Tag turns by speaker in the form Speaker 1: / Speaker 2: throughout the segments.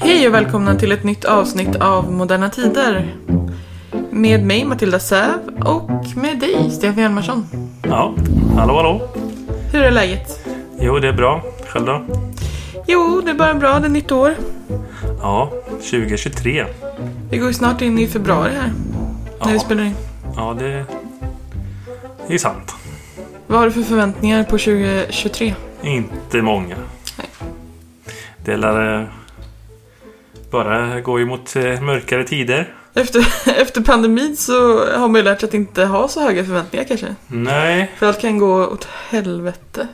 Speaker 1: Hej och välkomna till ett nytt avsnitt av Moderna Tider. Med mig Matilda Säv och med dig Stefan Hjalmarsson.
Speaker 2: Ja, hallå hallå.
Speaker 1: Hur är läget?
Speaker 2: Jo, det är bra. Själv då?
Speaker 1: Jo, det är bara bra. Det är nytt år.
Speaker 2: Ja, 2023.
Speaker 1: Vi går ju snart in i februari här. När vi
Speaker 2: Ja.
Speaker 1: spelar in.
Speaker 2: Ja, det det är sant.
Speaker 1: Vad har du för förväntningar på 2023?
Speaker 2: Inte många. Det lär bara gå emot eh, mörkare tider.
Speaker 1: Efter, efter pandemin så har man ju lärt sig att inte ha så höga förväntningar kanske.
Speaker 2: Nej,
Speaker 1: För allt kan gå åt helvete.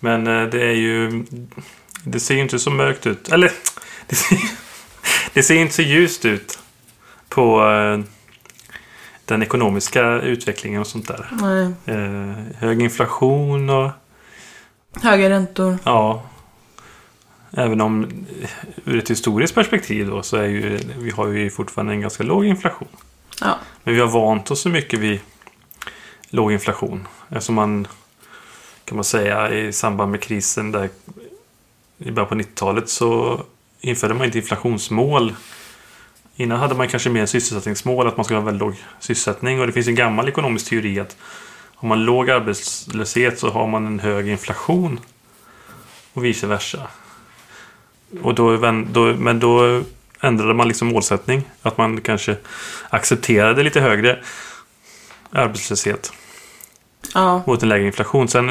Speaker 2: men eh, det är ju... Det ser ju inte så mörkt ut. Eller, det ser, det ser inte så ljust ut på eh, den ekonomiska utvecklingen och sånt där.
Speaker 1: Nej.
Speaker 2: Eh, hög inflation och
Speaker 1: Höga räntor.
Speaker 2: Ja. Även om eh, ur ett historiskt perspektiv då så är ju vi har ju fortfarande en ganska låg inflation.
Speaker 1: Ja.
Speaker 2: Men vi har vant oss så mycket vid låg inflation. Eftersom man kan man säga i samband med krisen där i början på 90-talet så införde man inte inflationsmål. Innan hade man kanske mer sysselsättningsmål, att man skulle ha väldigt låg sysselsättning. Och det finns en gammal ekonomisk teori att har man låg arbetslöshet så har man en hög inflation. Och vice versa. Och då, då, men då ändrade man liksom målsättning. Att man kanske accepterade lite högre arbetslöshet
Speaker 1: Ja.
Speaker 2: mot en lägre inflation. Sen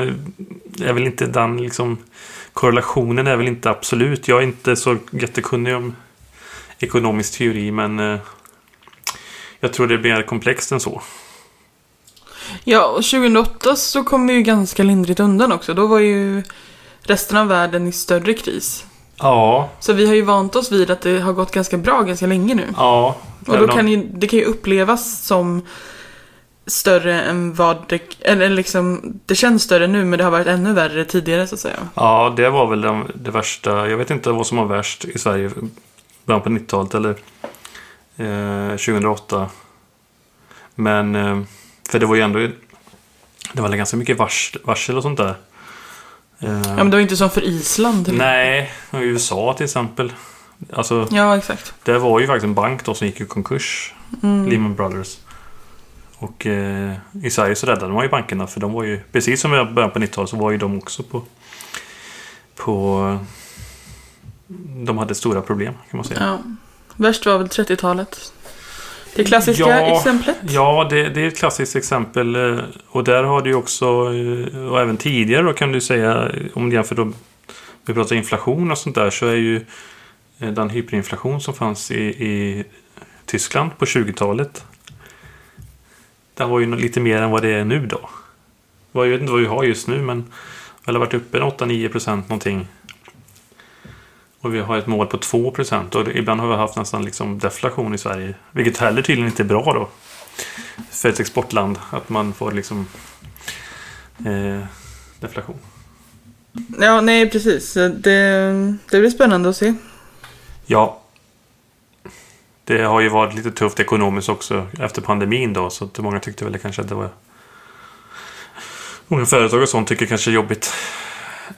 Speaker 2: är väl inte den liksom korrelationen är väl inte absolut. Jag är inte så jättekunnig om ekonomisk teori men eh, jag tror det blir mer komplext än så.
Speaker 1: Ja, och 2008 så kom vi ju ganska lindrigt undan också. Då var ju resten av världen i större kris.
Speaker 2: Ja,
Speaker 1: Så vi har ju vant oss vid att det har gått ganska bra ganska länge nu.
Speaker 2: ja.
Speaker 1: Och då kan ju, det kan ju upplevas som större än vad det, eller liksom, det känns större nu men det har varit ännu värre tidigare så att säga.
Speaker 2: Ja, det var väl den, det värsta. Jag vet inte vad som var värst i Sverige. Början på 90-talet eller eh, 2008. Men, eh, för det var ju ändå... Det var väl ganska mycket vars, varsel och sånt där. Eh,
Speaker 1: Ja men det var inte som för Island. Till
Speaker 2: nej, och USA till exempel. Alltså,
Speaker 1: Ja, exakt.
Speaker 2: det var ju faktiskt en bank då som gick i konkurs.
Speaker 1: Mm.
Speaker 2: Lehman Brothers. Och eh, i Sverige så räddade man ju bankerna för de var ju, precis som i början på 90-talet så var ju de också på, på de hade stora problem kan man säga.
Speaker 1: Ja. Värst var väl 30-talet. Det klassiska
Speaker 2: Ja,
Speaker 1: exemplet.
Speaker 2: Ja, det, det är ett klassiskt exempel. eh, Och där har det ju också, eh, och även tidigare då kan du säga, om du jämför då, vi pratar inflation och sånt där, så är ju eh, den hyperinflation som fanns i, i Tyskland på 20-talet. Det var ju lite mer än vad det är nu då. Jag vet inte vad vi har just nu, men vi har varit uppe en 8-9 procent någonting. Och vi har ett mål på 2 procent. Och ibland har vi haft nästan liksom deflation i Sverige. Vilket heller tydligen inte är bra då. För ett exportland. Att man får liksom eh, deflation.
Speaker 1: Ja, nej precis. Det, det blir spännande att se.
Speaker 2: Ja. Det har ju varit lite tufft ekonomiskt också efter pandemin då. Så att många tyckte väl kanske att det var... Många företag och sånt tycker kanske det är jobbigt.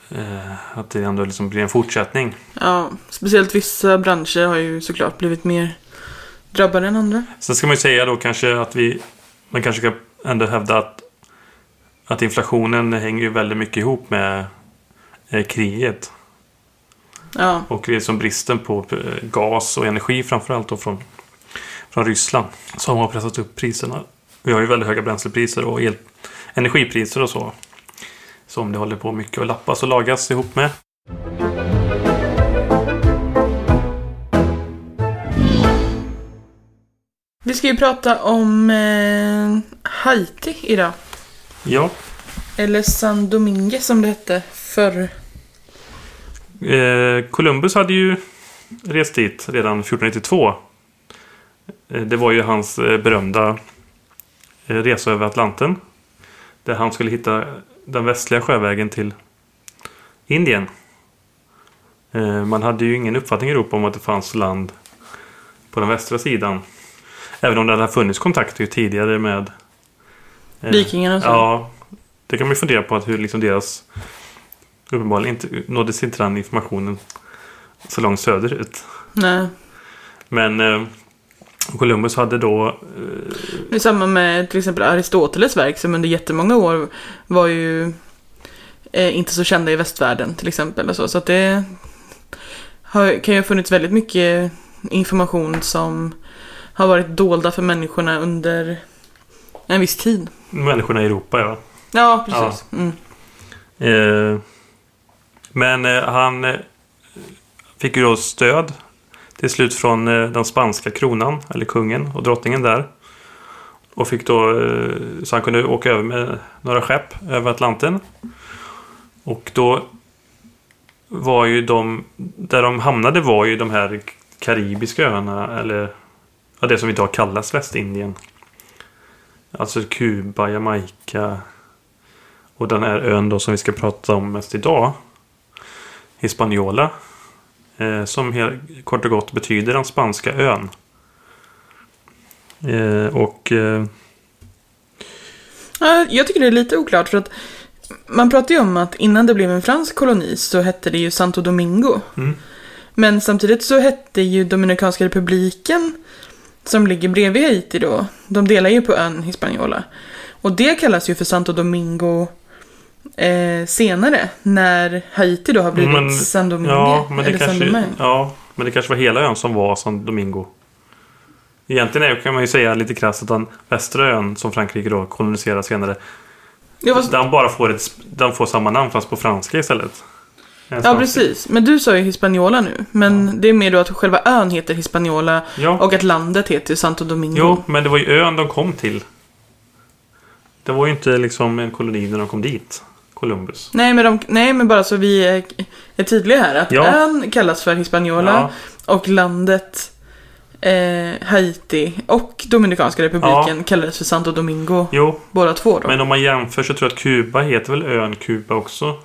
Speaker 2: Eh, att det ändå liksom blir en fortsättning.
Speaker 1: Ja, speciellt vissa branscher har ju såklart blivit mer drabbade än andra.
Speaker 2: Sen ska man ju säga då kanske att vi... Man kanske ska ändå hävda att, att inflationen hänger ju väldigt mycket ihop med eh, kriget.
Speaker 1: Ja,
Speaker 2: Och det är som bristen på eh, gas och energi framförallt då från, från Ryssland. Som har pressat upp priserna. Vi har ju väldigt höga bränslepriser och el, energipriser och så. Som det håller på mycket att lappas och lagas ihop med.
Speaker 1: vi ska ju prata om eh, Haiti idag.
Speaker 2: Ja,
Speaker 1: Eller San Domingue som det hette förr.
Speaker 2: eh, Columbus hade ju rest dit redan 1492. Eh, det var ju hans eh, berömda eh, resa över Atlanten. Där han skulle hitta den västliga sjövägen till Indien. Eh, Man hade ju ingen uppfattning i Europa om att det fanns land på den västra sidan. Även om det hade funnits kontakter tidigare med eh,
Speaker 1: Vikingarna.
Speaker 2: Ja, det kan man ju fundera på att hur liksom deras uppenbarligen inte, nåddes inte den informationen så långt söderut.
Speaker 1: Nej.
Speaker 2: Men eh, Columbus hade då... Eh,
Speaker 1: samma med till exempel Aristoteles verk som under jättemånga år var ju eh, inte så kända i västvärlden till exempel. Och så så att det har, kan ju ha funnits väldigt mycket information som har varit dolda för människorna under en viss tid.
Speaker 2: människorna i Europa, ja.
Speaker 1: Ja, precis. Mm.
Speaker 2: Eh, men eh, han eh, fick ju då stöd till slut från eh, den spanska kronan, eller kungen och drottningen där. Och fick då, eh, så han kunde åka över med några skepp över Atlanten. Och då var ju de, där de hamnade var ju de här karibiska öarna, eller ja, det som idag kallas Västindien. Alltså Kuba, Jamaica och den här ön då som vi ska prata om mest idag. Hispaniola. Eh, som helt, kort och gott betyder den spanska ön. Eh, och eh,
Speaker 1: Ja, jag tycker det är lite oklart för att man pratar ju om att innan det blev en fransk koloni så hette det ju Santo Domingo.
Speaker 2: Mm.
Speaker 1: Men samtidigt så hette ju Dominikanska republiken som ligger bredvid Haiti då. De delar ju på ön Hispaniola. Och det kallas ju för Santo Domingo eh, senare när Haiti då har blivit
Speaker 2: Men-
Speaker 1: San Domingue.
Speaker 2: ja, men det kanske, ja, men det kanske var hela ön som var San Domingo. Egentligen är, kan man ju säga lite krasst att den västra ön som Frankrike då koloniserade senare.
Speaker 1: Ja,
Speaker 2: Den bara får, ett, den får samma namn fast på franska istället.
Speaker 1: Ja, precis. Men du sa ju Hispaniola nu. Men det är mer då att själva ön heter Hispaniola
Speaker 2: Ja.
Speaker 1: och att landet heter Santo Domingo.
Speaker 2: Jo, men det var ju ön de kom till. Det var ju inte liksom en koloni när de kom dit. Columbus.
Speaker 1: Nej men, de, nej, men bara så vi är, är tydliga här. Att
Speaker 2: Ja.
Speaker 1: ön kallas för Hispaniola
Speaker 2: Ja,
Speaker 1: och landet eh, Haiti och Dominikanska republiken kallades för Santo Domingo.
Speaker 2: jo,
Speaker 1: Båda två då.
Speaker 2: men om man jämför så tror jag att Kuba heter väl ön Kuba också.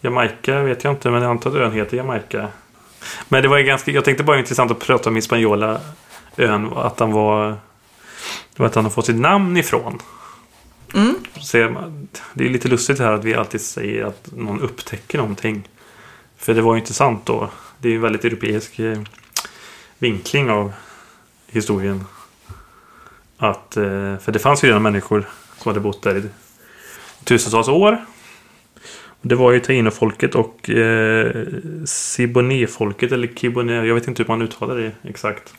Speaker 2: Jamaica vet jag inte, men jag antar att ön heter Jamaica. Men det var ju ganska, jag tänkte bara intressant att prata om Hispaniola ön, att den var, det var att den har fått sitt namn ifrån.
Speaker 1: Mm.
Speaker 2: Det är lite lustigt här att vi alltid säger att någon upptäcker någonting. För det var ju inte sant då. Det är ju en väldigt europeisk eh, vinkling av historien. Att, eh, för det fanns ju redan människor som hade bott där i tusentals år. Det var ju tainofolket och eh, Siboney-folket eller Kiboney. Jag vet inte hur man uttalar det exakt.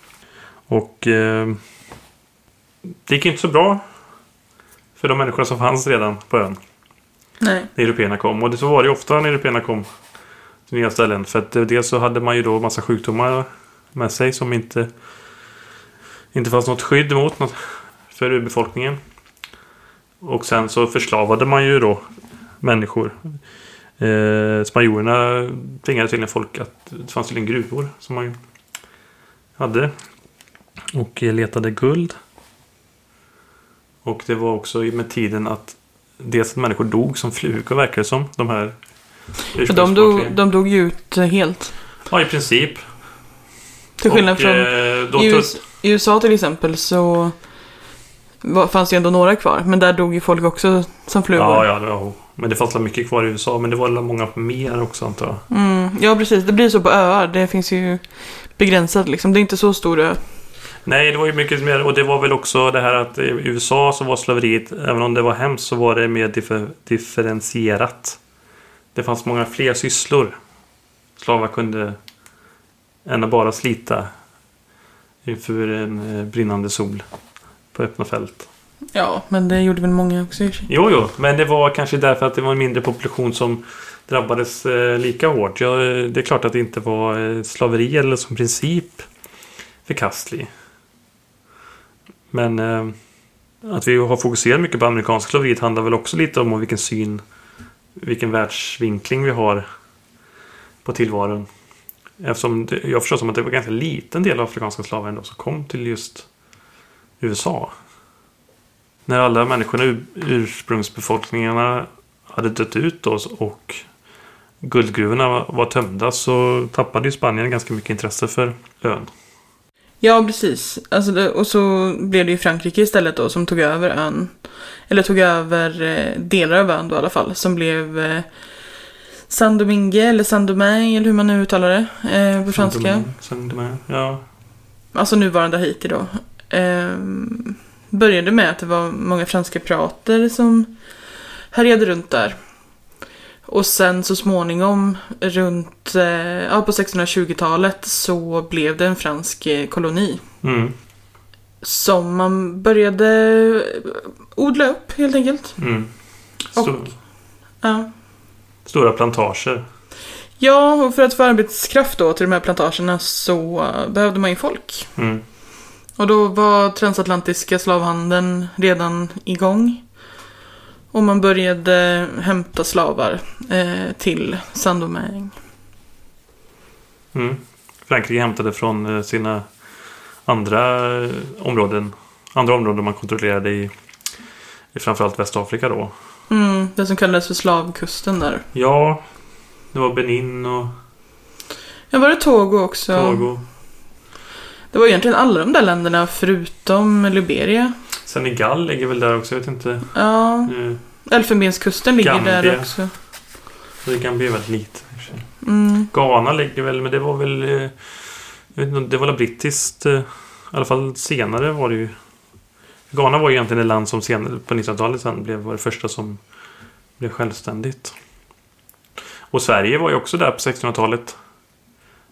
Speaker 2: Och eh, det gick inte så bra för de människorna som fanns redan på ön
Speaker 1: Nej.
Speaker 2: när européerna kom. Och det så var det ju ofta när européerna kom till nya ställen. För att dels så hade man ju då massa sjukdomar med sig som inte inte fanns något skydd mot något för urbefolkningen. Och sen så förslavade man ju då människor. Eh, spanjorerna tvingade tydligen folk att det fanns tydligen gruvor som man hade. Och letade guld. Och det var också med tiden att dels att människor dog som flugor verkar det som. De här
Speaker 1: För de dog, de dog ju ut eh, helt.
Speaker 2: Ja, i princip.
Speaker 1: Till skillnad
Speaker 2: och,
Speaker 1: från
Speaker 2: eh,
Speaker 1: i, US, i USA till exempel så var, fanns det ju ändå några kvar. Men där dog ju folk också som flugor.
Speaker 2: Ja, ja, var, men det fanns väl mycket kvar i USA. Men det var väl många mer också antar jag.
Speaker 1: Mm, ja, precis. Det blir så på öar. Det finns ju begränsat liksom. Det är inte så stor ö.
Speaker 2: Nej, det var ju mycket mer. Och det var väl också det här att i USA så var slaveriet, även om det var hemskt, så var det mer differ, differentierat. Det fanns många fler sysslor. Slavar kunde än att bara slita inför en eh, brinnande sol på öppna fält.
Speaker 1: Ja, men det gjorde väl många också i.
Speaker 2: Jo, jo, men det var kanske därför att det var en mindre population som drabbades eh, lika hårt. Ja, eh, det är klart att det inte var eh, slaveri eller som princip förkastlig. Men eh, att vi har fokuserat mycket på amerikanska slaveriet handlar väl också lite om vilken syn, vilken världsvinkling vi har på tillvaron. Eftersom det, jag förstår som att det var en ganska liten del av afrikanska slavar ändå som kom till just USA. När alla människorna, ur, ursprungsbefolkningarna hade dött ut oss och guldgruvorna var, var tömda så tappade ju Spanien ganska mycket intresse för ön.
Speaker 1: Ja, precis. Alltså det, och så blev det ju Frankrike istället då som tog över ön. Eller tog över eh, delar av ön då i alla fall. Som blev eh, San Domingue eller San Domingue eller hur man nu uttalar det eh, på franska.
Speaker 2: Saint-Domingue, Saint-Domingue, Ja.
Speaker 1: Alltså nuvarande Haiti då. Eh, började med att det var många franska pirater som härjade runt där. Och sen så småningom runt eh, ja, på 1620-talet så blev det en fransk eh, koloni.
Speaker 2: Mm.
Speaker 1: Som man började eh, odla upp helt enkelt.
Speaker 2: Mm. Stor,
Speaker 1: Och- Ja.
Speaker 2: Stora plantager.
Speaker 1: ja, och för att få arbetskraft då till de här plantagerna så eh, behövde man ju folk.
Speaker 2: Mm.
Speaker 1: Och då var transatlantiska slavhandeln redan igång. Och man började hämta slavar eh, till Saint-Domingue.
Speaker 2: Mm. Frankrike hämtade från eh, sina andra eh, områden. Andra områden man kontrollerade i, i framförallt Västafrika då.
Speaker 1: Mm, det som kallades för slavkusten där.
Speaker 2: Ja, det var Benin och
Speaker 1: Ja, var det Togo också?
Speaker 2: Togo.
Speaker 1: Det var egentligen alla de där länderna förutom Liberia.
Speaker 2: Senegal ligger väl där också, jag vet inte.
Speaker 1: Ja,
Speaker 2: Eh,
Speaker 1: Elfenbenskusten ligger där
Speaker 2: Gambia.
Speaker 1: också.
Speaker 2: Det kan bli väldigt lite. i och för sig.
Speaker 1: Mm.
Speaker 2: Ghana ligger väl, men det var väl... eh, Jag vet inte, det var väl brittiskt. eh, I alla fall senare var det ju... Ghana var ju egentligen ett land som senare på 1900-talet sen blev var det första som blev självständigt. Och Sverige var ju också där på 1600-talet.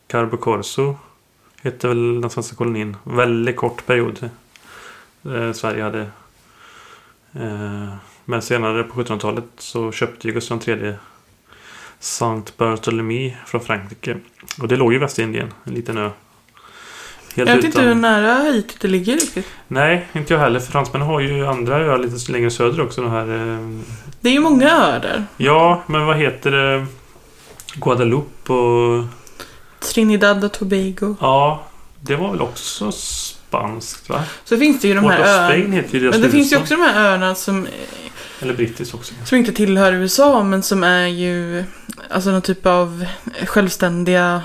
Speaker 2: Carbo Corso hette väl den svenska kolonin. Väldigt kort period. Eh, Sverige hade. Eh, men senare på 1700-talet så köpte ju Gustav III Saint Barthélemy från Frankrike. Och det låg i Västindien, en liten ö. Helt
Speaker 1: Jag vet inte hur nära Haiti det ligger riktigt.
Speaker 2: Nej, inte jag heller. För fransmännen har ju andra öar lite längre söder också. De här, eh...
Speaker 1: Det är ju många öar där.
Speaker 2: Ja, men vad heter det? Guadeloupe och...
Speaker 1: Trinidad och Tobago.
Speaker 2: Ja, det var väl också spanskt va?
Speaker 1: Så finns det ju de här öarna. Men det finns ju också de här öarna som,
Speaker 2: Eller brittiskt också.
Speaker 1: som inte tillhör USA men som är ju alltså någon typ av självständiga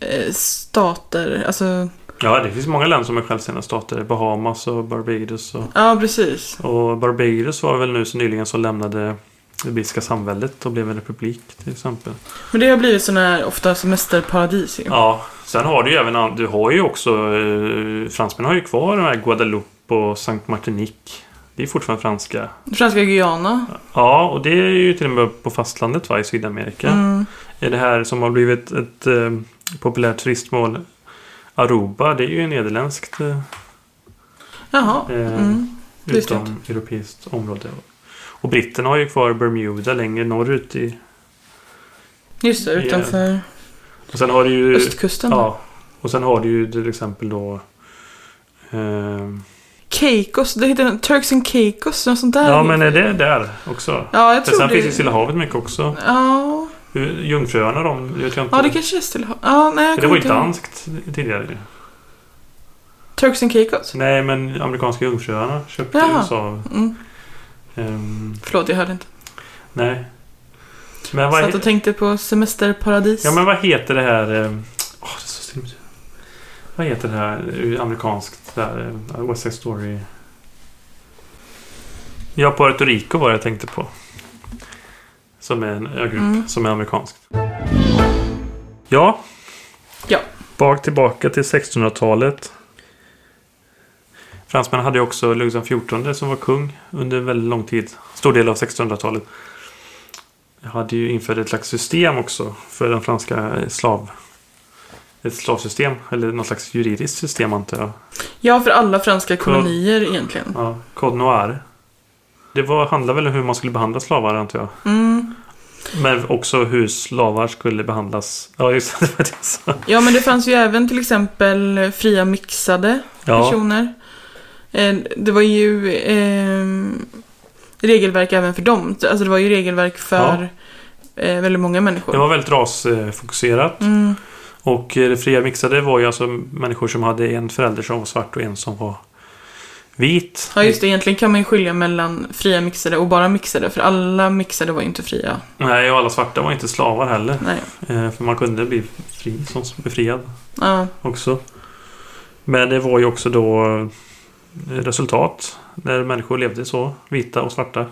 Speaker 1: eh, stater. Alltså,
Speaker 2: Ja, det finns många länder som är självständiga stater. Bahamas och Barbados. Och,
Speaker 1: ja precis.
Speaker 2: och Barbados var väl nu så nyligen så lämnade det brittiska samväldet och blev en republik till exempel.
Speaker 1: Men det har blivit sådana här ofta semesterparadis ju.
Speaker 2: Ja, sen har du ju även... Du har ju också... Eh, fransmännen har ju kvar de här Guadeloupe och Saint Martinique. Det är fortfarande franska.
Speaker 1: Franska Guyana.
Speaker 2: Ja, och det är ju till och med på fastlandet va, i Sydamerika.
Speaker 1: Mm.
Speaker 2: Är det här som har blivit ett eh, populärt turistmål Aruba, det är ju nederländskt eh,
Speaker 1: Jaha.
Speaker 2: eh,
Speaker 1: Mm.
Speaker 2: Utom europeiskt område. Och britterna har ju kvar Bermuda längre norrut i...
Speaker 1: Just det, utanför
Speaker 2: Och sen har du ju...
Speaker 1: östkusten.
Speaker 2: Ja. Och sen har du ju till exempel då... Eh,
Speaker 1: Caicos, det heter Turks and Caicos, något sånt där.
Speaker 2: ja, men är det där också?
Speaker 1: Ja, jag tror
Speaker 2: sen
Speaker 1: det.
Speaker 2: finns ju Stilla havet mycket också.
Speaker 1: Ja,
Speaker 2: Jungfruöarna de, vet jag inte.
Speaker 1: ja, det kanske är Stilla havet. Ja, nej,
Speaker 2: det var ju danskt tidigare.
Speaker 1: Turks and Caicos?
Speaker 2: Nej, men amerikanska Jungfruöarna köpte
Speaker 1: Jaha.
Speaker 2: USA.
Speaker 1: Mm.
Speaker 2: Ehm,
Speaker 1: Förlåt, jag hörde inte.
Speaker 2: nej. Men vad,
Speaker 1: Satt och tänkte på semesterparadis.
Speaker 2: ja, men vad heter det här... ehm, Åh, det är så stiligt. Vad heter det här eh, amerikanskt? Där, eh, West Side Story. Ja, Puerto Rico var det jag tänkte på. Som är en ögrupp
Speaker 1: Mm.
Speaker 2: som är amerikanskt. Ja.
Speaker 1: Ja.
Speaker 2: Bak tillbaka till 1600-talet. Fransmännen hade ju också Ludvig XIV som var kung under väldigt lång tid. Stor del av 1600-talet. Hade ju infört ett slags system också för den franska eh, slav... Ett slavsystem, eller något slags juridiskt system antar jag.
Speaker 1: Ja, för alla franska kolonier egentligen.
Speaker 2: Ja, Code Noir. Det var, handlade väl om hur man skulle behandla slavar antar jag.
Speaker 1: Mm.
Speaker 2: Men också hur slavar skulle behandlas. Ja, just det. var det sa.
Speaker 1: Ja, men det fanns ju även till exempel fria mixade personer. Det var ju eh, regelverk även för dem. Alltså det var ju regelverk för eh, väldigt många människor.
Speaker 2: det var väldigt rasfokuserat.
Speaker 1: Mm.
Speaker 2: Och eh, det fria mixade var ju alltså människor som hade en förälder som var svart och en som var vit.
Speaker 1: Ja, just det. Egentligen kan man ju skilja mellan fria mixade och bara mixade. För alla mixade var ju inte fria.
Speaker 2: Nej, och alla svarta var inte slavar heller.
Speaker 1: Nej.
Speaker 2: Eh, För man kunde bli fri som befriad
Speaker 1: Ja,
Speaker 2: också. Men det var ju också då eh, resultat när människor levde så, vita och svarta.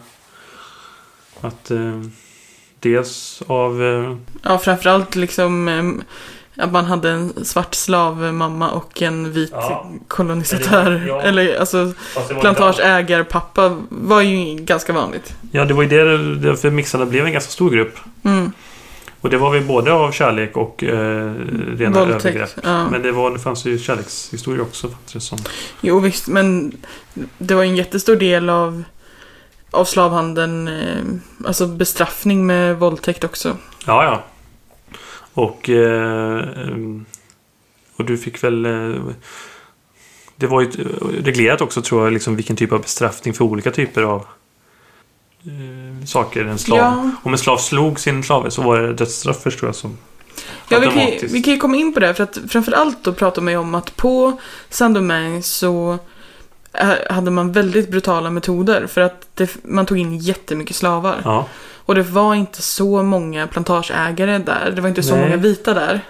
Speaker 2: Att eh, dels av... Eh,
Speaker 1: Ja, framförallt liksom em, att man hade en svart slavmamma och en vit
Speaker 2: Ja.
Speaker 1: kolonisatör.
Speaker 2: Eller- ja.
Speaker 1: Eller alltså plantageägarpappa var ju ganska vanligt.
Speaker 2: Ja, det var ju det, därför mixarna blev en ganska stor grupp.
Speaker 1: Mm.
Speaker 2: Och det var väl både av kärlek och eh, rena
Speaker 1: Våldtäkt.
Speaker 2: övergrepp.
Speaker 1: Ja.
Speaker 2: Men det, var, det fanns ju kärlekshistorier också. Det som.
Speaker 1: Jo visst, men det var en jättestor del av, av slavhandeln, eh, alltså bestraffning med våldtäkt också.
Speaker 2: Ja, ja. Och, eh, och du fick väl... Eh, det var ju reglerat också tror jag, liksom vilken typ av bestraffning för olika typer av eh, saker en slav.
Speaker 1: Ja,
Speaker 2: Om en slav slog sin slave så var det dödsstraff förstår jag som
Speaker 1: ja vi, kan, ju- vi kan ju komma in på det, för att framförallt då pratar man ju om att på Saint-Domingue så eh, hade man väldigt brutala metoder för att det, man tog in jättemycket slavar.
Speaker 2: Ja,
Speaker 1: Och det var inte så många plantageägare där, det var inte så
Speaker 2: Nej.
Speaker 1: många vita där.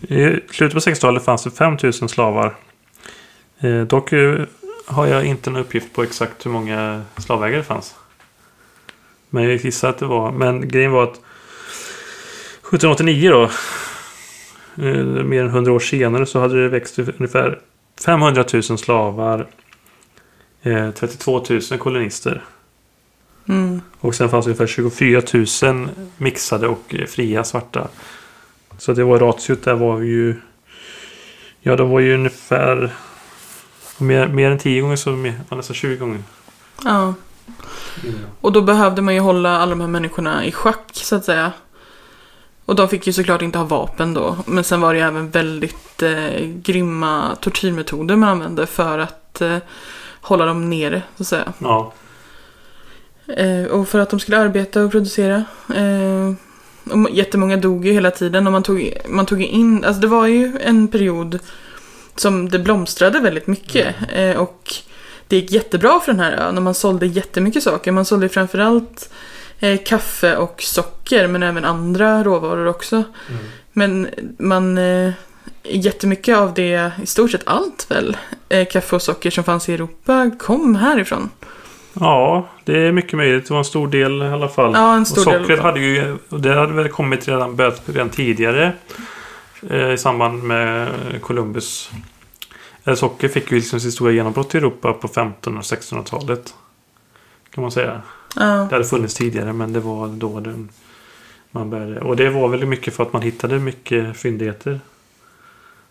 Speaker 2: I slutet på 60-talet fanns det 5000 slavar. Eh, dock eh, har jag inte en uppgift på exakt hur många slavägare det fanns. Men jag gissar att det var. Men grejen var att 1789 då. Eh, mer än 100 år senare så hade det växt till ungefär 500 000 slavar. Eh, 32 000 kolonister.
Speaker 1: Mm.
Speaker 2: Och sen fanns det ungefär 24 000 mixade och eh, fria svarta. Så det var ratiot där var ju... Ja, de var ju ungefär... Mer, mer än 10 gånger så mer, nästan 20 gånger.
Speaker 1: Ja. Och då behövde man ju hålla alla de här människorna i schack så att säga. Och de fick ju såklart inte ha vapen då. Men sen var det ju även väldigt eh, grymma tortyrmetoder man använde för att eh, hålla dem nere så att säga.
Speaker 2: Ja,
Speaker 1: Eh, och för att de skulle arbeta och producera. Eh, och må- jättemånga dog ju hela tiden och man tog, man tog in, alltså det var ju en period som det blomstrade väldigt mycket. Eh, och det gick jättebra för den här ön och man sålde jättemycket saker. Man sålde framförallt eh, kaffe och socker men även andra råvaror också. Men man, eh, jättemycket av det, i stort sett allt väl, eh, kaffe och socker som fanns i Europa kom härifrån.
Speaker 2: ja, det är mycket möjligt. Det var en stor del i alla fall.
Speaker 1: Ja, en
Speaker 2: och
Speaker 1: stor del. alla
Speaker 2: sockret
Speaker 1: fall.
Speaker 2: hade ju... Och det hade väl kommit redan, börjat redan tidigare. Eh, I samband med Columbus. Socker fick ju liksom sitt stora genombrott i Europa på 1500 och 1600-talet. Kan man säga.
Speaker 1: Ja.
Speaker 2: Det hade funnits tidigare men det var då den man började. Och det var väl mycket för att man hittade mycket fyndigheter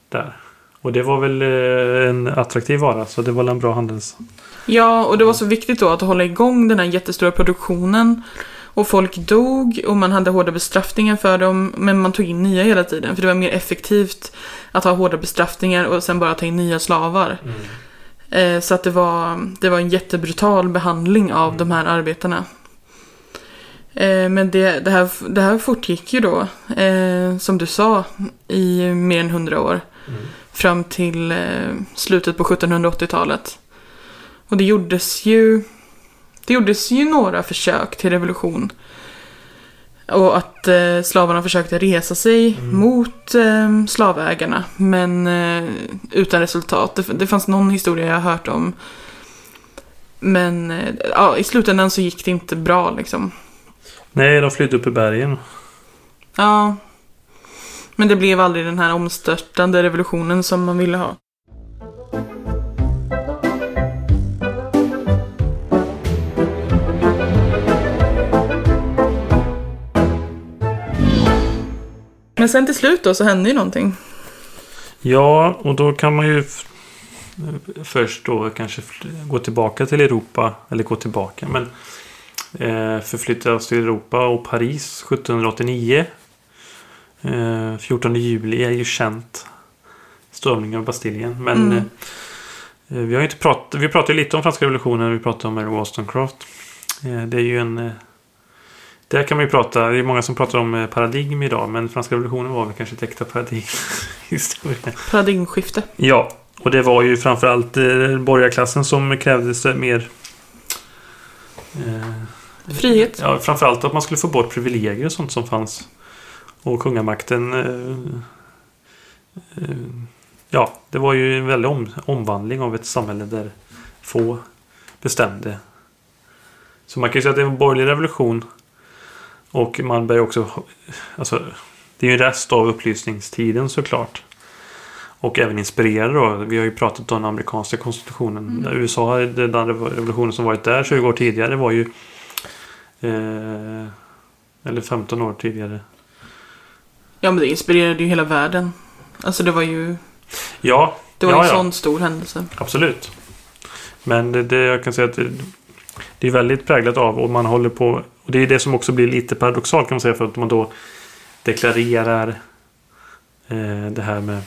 Speaker 2: där. Och det var väl eh, en attraktiv vara så det var en bra handels...
Speaker 1: Ja, och det var så viktigt då att hålla igång den här jättestora produktionen. Och folk dog och man hade hårda bestraffningar för dem. Men man tog in nya hela tiden. För det var mer effektivt att ha hårda bestraffningar och sen bara ta in nya slavar. Eh, så att det var, det var en jättebrutal behandling av de här arbetarna. Eh, men det, det, här, det här fortgick ju då, eh, som du sa, i mer än hundra år. Fram till eh, slutet på 1780-talet. Och det gjordes ju det gjordes ju några försök till revolution. Och att eh, slavarna försökte resa sig
Speaker 2: Mm.
Speaker 1: mot eh, slavägarna. Men eh, utan resultat. Det, det fanns någon historia jag har hört om. Men eh, ja, i slutändan så gick det inte bra liksom.
Speaker 2: Nej, de flydde upp i bergen.
Speaker 1: Ja. Men det blev aldrig den här omstörtande revolutionen som man ville ha. Men sen till slut då så hände ju någonting.
Speaker 2: Ja, och då kan man ju först då kanske gå tillbaka till Europa. Eller gå tillbaka, men eh, förflytta oss till Europa och Paris 1789. Eh, 14 juli är ju känt. Stormningen av Bastiljen. Men
Speaker 1: Mm.
Speaker 2: eh, vi har ju inte pratat, vi pratade lite om franska revolutionen när vi pratade om Mary Wollstonecraft. Eh, det är ju en... Där kan man ju prata, det är många som pratar om eh, paradigm idag, men franska revolutionen var väl kanske ett äkta paradigm. historia.
Speaker 1: Paradigmskifte.
Speaker 2: Ja, och det var ju framförallt eh, borgarklassen som krävde sig mer... Eh,
Speaker 1: Frihet.
Speaker 2: Ja, framförallt att man skulle få bort privilegier och sånt som fanns. Och kungamakten... Eh, eh, ja, det var ju en väldig om, omvandling av ett samhälle där få bestämde. Så man kan ju säga att det var en borgerlig revolution. Och man börjar också... Alltså, det är ju en rest av upplysningstiden såklart. Och även inspirerad då. Vi har ju pratat om den amerikanska konstitutionen.
Speaker 1: Mm.
Speaker 2: USA, den revolutionen som varit där 20 år tidigare var ju... Eh, eller 15 år tidigare.
Speaker 1: Ja, men det inspirerade ju hela världen. Alltså det var ju,
Speaker 2: Ja,
Speaker 1: det var
Speaker 2: ja,
Speaker 1: en
Speaker 2: ja.
Speaker 1: sån stor händelse.
Speaker 2: Absolut. Men det, det, jag kan säga att det, är väldigt präglat av och man håller på och det är det som också blir lite paradoxalt kan man säga för att man då deklarerar eh, det här med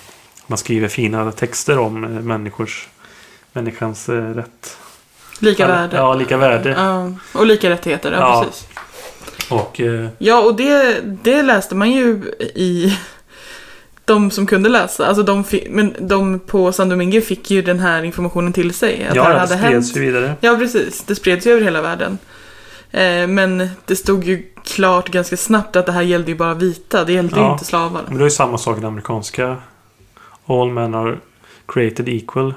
Speaker 2: man skriver fina texter om eh, människors människans eh, rätt.
Speaker 1: Lika värde.
Speaker 2: Ja, lika värde.
Speaker 1: Ja, och lika rättigheter, ja,
Speaker 2: Ja.
Speaker 1: precis.
Speaker 2: Och eh,
Speaker 1: Ja, och det, det läste man ju i de som kunde läsa. Alltså de, men de på San Domingue fick ju den här informationen till sig. Att det
Speaker 2: ja, det
Speaker 1: hade
Speaker 2: spreds
Speaker 1: hänt.
Speaker 2: ju vidare.
Speaker 1: Ja, precis. Det spreds ju över hela världen. Eh, men det stod ju klart ganska snabbt att det här gällde ju bara vita. Det gällde ju
Speaker 2: Ja.
Speaker 1: inte slavar.
Speaker 2: Men det är ju samma sak i den amerikanska. All men are created equal.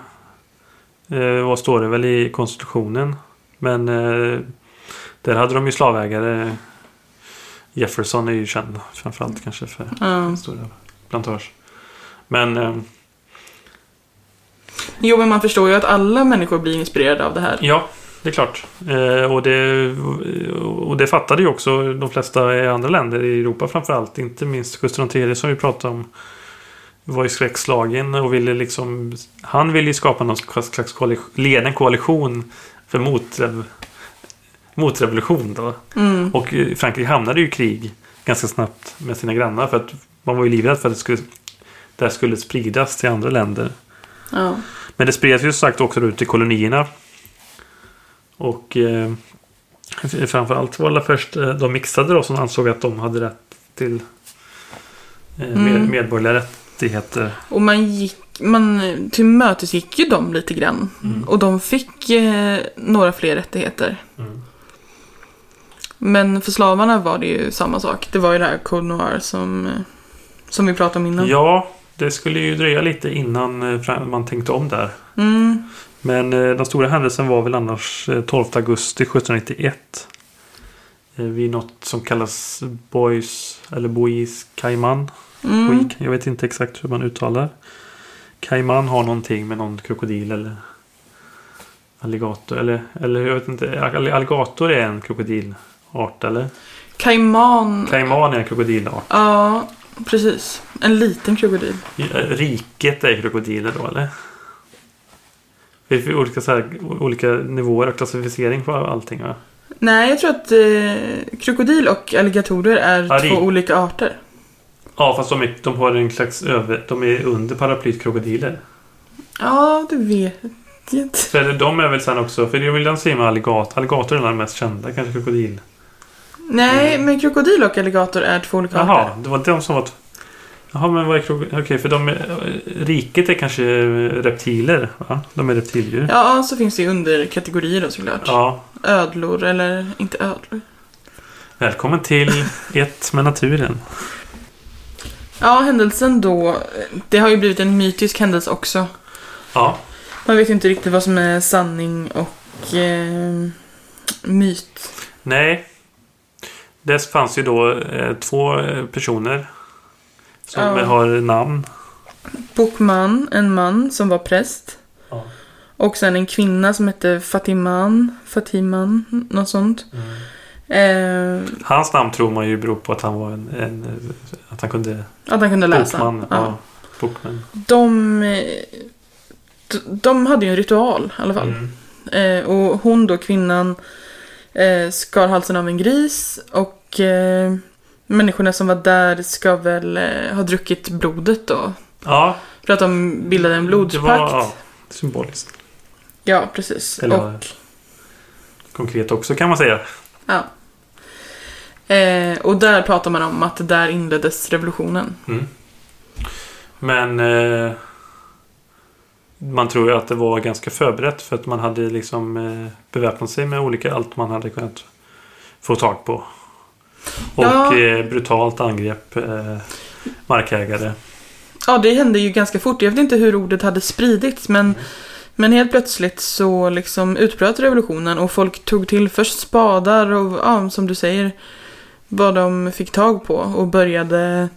Speaker 2: Eh, vad står det väl i konstitutionen? Men eh, där hade de ju slavägare. Jefferson är ju känd framförallt kanske för
Speaker 1: Ja.
Speaker 2: stora plantage. Men eh,
Speaker 1: Jo, men man förstår ju att alla människor blir inspirerade av det här.
Speaker 2: ja, det är klart. Eh, och, det, och det fattade ju också de flesta i andra länder i Europa framförallt. Inte minst Gustav III som vi pratade om. Var ju skräckslagen och ville liksom... Han ville ju skapa någon slags koalition, leda en koalition för motrev, motrevolution då.
Speaker 1: Mm.
Speaker 2: Och eh, Frankrike hamnade ju i krig ganska snabbt med sina grannar för att man var ju livrädd för att det skulle, det skulle spridas till andra länder.
Speaker 1: Ja.
Speaker 2: Men det spreds ju som sagt också ut i kolonierna. Och eh, framförallt var det först eh, de mixade då som ansåg att de hade rätt till eh,
Speaker 1: Mm.
Speaker 2: medborgerliga rättigheter.
Speaker 1: Och man gick, man tillmötesgick ju dem lite grann.
Speaker 2: Mm.
Speaker 1: Och de fick eh, några fler rättigheter.
Speaker 2: Mm.
Speaker 1: Men för slavarna var det ju samma sak. Det var ju det här Code Noir som, eh, som vi pratade om innan.
Speaker 2: Ja, det skulle ju dröja lite innan eh, man tänkte om där.
Speaker 1: Mm.
Speaker 2: Men eh, den stora händelsen var väl annars eh, 12 augusti 1791. Eh, vid något som kallas Boys eller Bois Cayman.
Speaker 1: Mm.
Speaker 2: Jag vet inte exakt hur man uttalar. Cayman har någonting med någon krokodil eller alligator. Eller, eller jag vet inte. All- Alligator är en krokodilart eller?
Speaker 1: Kaiman.
Speaker 2: Cayman är en krokodilart.
Speaker 1: Ja, precis. En liten krokodil.
Speaker 2: Riket är krokodiler då eller? Det finns olika, så här, olika nivåer och klassificering på allting va?
Speaker 1: Nej, jag tror att eh, krokodil och alligatorer är
Speaker 2: det-
Speaker 1: två olika arter.
Speaker 2: Ja fast de, är, de har en slags över... De är under paraplyt krokodiler.
Speaker 1: Ja, det vet jag inte.
Speaker 2: Så är det, de är väl sen också... För jag vill den säga med alligator. Alligator är den mest kända kanske krokodil.
Speaker 1: Nej, men krokodil och alligator är två olika
Speaker 2: Mm. Jaha,
Speaker 1: arter.
Speaker 2: det var de som var... Jaha, men vad är krokodil? Okej, för de är... Riket är kanske reptiler, va? De är reptildjur.
Speaker 1: Ja, så finns det ju underkategorier då såklart.
Speaker 2: Ja.
Speaker 1: Ödlor, eller inte ödlor.
Speaker 2: Välkommen till Ett med naturen.
Speaker 1: Ja, händelsen då. Det har ju blivit en mytisk händelse också.
Speaker 2: Ja.
Speaker 1: Man vet inte riktigt vad som är sanning och eh, myt.
Speaker 2: Nej. Det fanns ju då eh, två eh, personer. Som
Speaker 1: Ja.
Speaker 2: har namn.
Speaker 1: Bokman, en man som var präst.
Speaker 2: Ja.
Speaker 1: Och sen en kvinna som hette Fatiman. Fatiman, något sånt. Eh,
Speaker 2: Hans namn tror man ju beror på att han var en... en att han kunde...
Speaker 1: att han kunde läsa.
Speaker 2: Bokman.
Speaker 1: Ja.
Speaker 2: Ja. Bokman.
Speaker 1: De, eh, de hade ju en ritual i alla fall.
Speaker 2: Mm.
Speaker 1: Eh, och hon då, kvinnan, eh, skar halsen av en gris och eh, människorna som var där ska väl eh, ha druckit blodet då.
Speaker 2: Ja.
Speaker 1: För att de bildade en blodspakt.
Speaker 2: Det var ja, symboliskt.
Speaker 1: Ja, precis.
Speaker 2: Eller-
Speaker 1: Och,
Speaker 2: Konkret också kan man säga.
Speaker 1: ja. Eh, och där pratar man om att där inleddes revolutionen.
Speaker 2: Mm. Men eh, man tror ju att det var ganska förberett för att man hade liksom eh, beväpnat sig med olika allt man hade kunnat få tag på. Och
Speaker 1: Ja.
Speaker 2: eh, brutalt angrepp eh, markägare.
Speaker 1: Ja, det hände ju ganska fort. Jag vet inte hur ordet hade spridits, men, men helt plötsligt så liksom utbröt revolutionen och folk tog till först spadar och, ja, som du säger, vad de fick tag på och började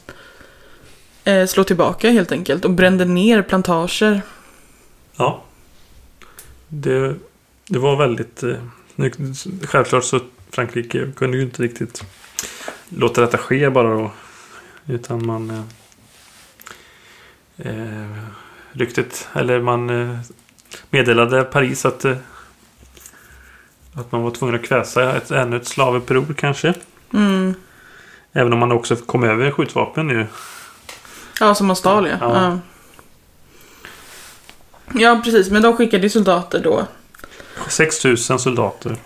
Speaker 1: eh, slå tillbaka helt enkelt och brände ner plantager.
Speaker 2: Ja. Det, det var väldigt... Eh, nu, självklart så Frankrike kunde ju inte riktigt låta detta ske bara då. Utan man... Eh, eh, ryktet, eller man eh, meddelade Paris att, eh, att man var tvungen att kväsa ett, ännu ett slavuppror kanske.
Speaker 1: Mm.
Speaker 2: Även om man också kom över skjutvapen nu.
Speaker 1: Ja, som man stal ja.
Speaker 2: Ja.
Speaker 1: ja. Ja, precis. Men de skickade ju soldater då.
Speaker 2: 6000 soldater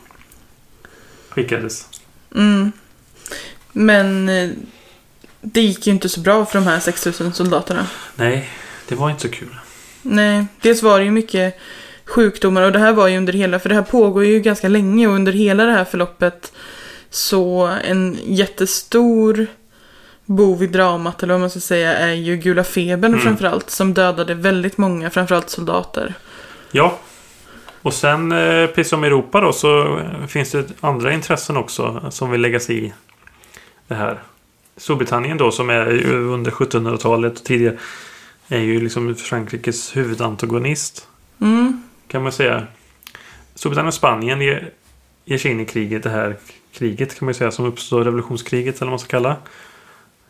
Speaker 2: skickades.
Speaker 1: Mm. Men eh, det gick ju inte så bra för de här 6000 soldaterna.
Speaker 2: Nej, det var inte så kul.
Speaker 1: Nej, dels var det ju mycket sjukdomar och det här var ju under hela, för det här pågår ju ganska länge och under hela det här förloppet så en jättestor bov i dramat, eller vad man ska säga, är ju gula febern
Speaker 2: Mm.
Speaker 1: framförallt, som dödade väldigt många, framförallt soldater.
Speaker 2: Ja. Och sen, eh, precis som Europa då, så eh, finns det andra intressen också som vill lägga sig i det här. Storbritannien då, som är under 1700-talet och tidigare, är ju liksom Frankrikes huvudantagonist,
Speaker 1: Mm,
Speaker 2: kan man säga. Storbritannien och Spanien ger, ger sig in i kriget, det här kriget kan man ju säga, som uppstår, revolutionskriget eller vad man ska kalla.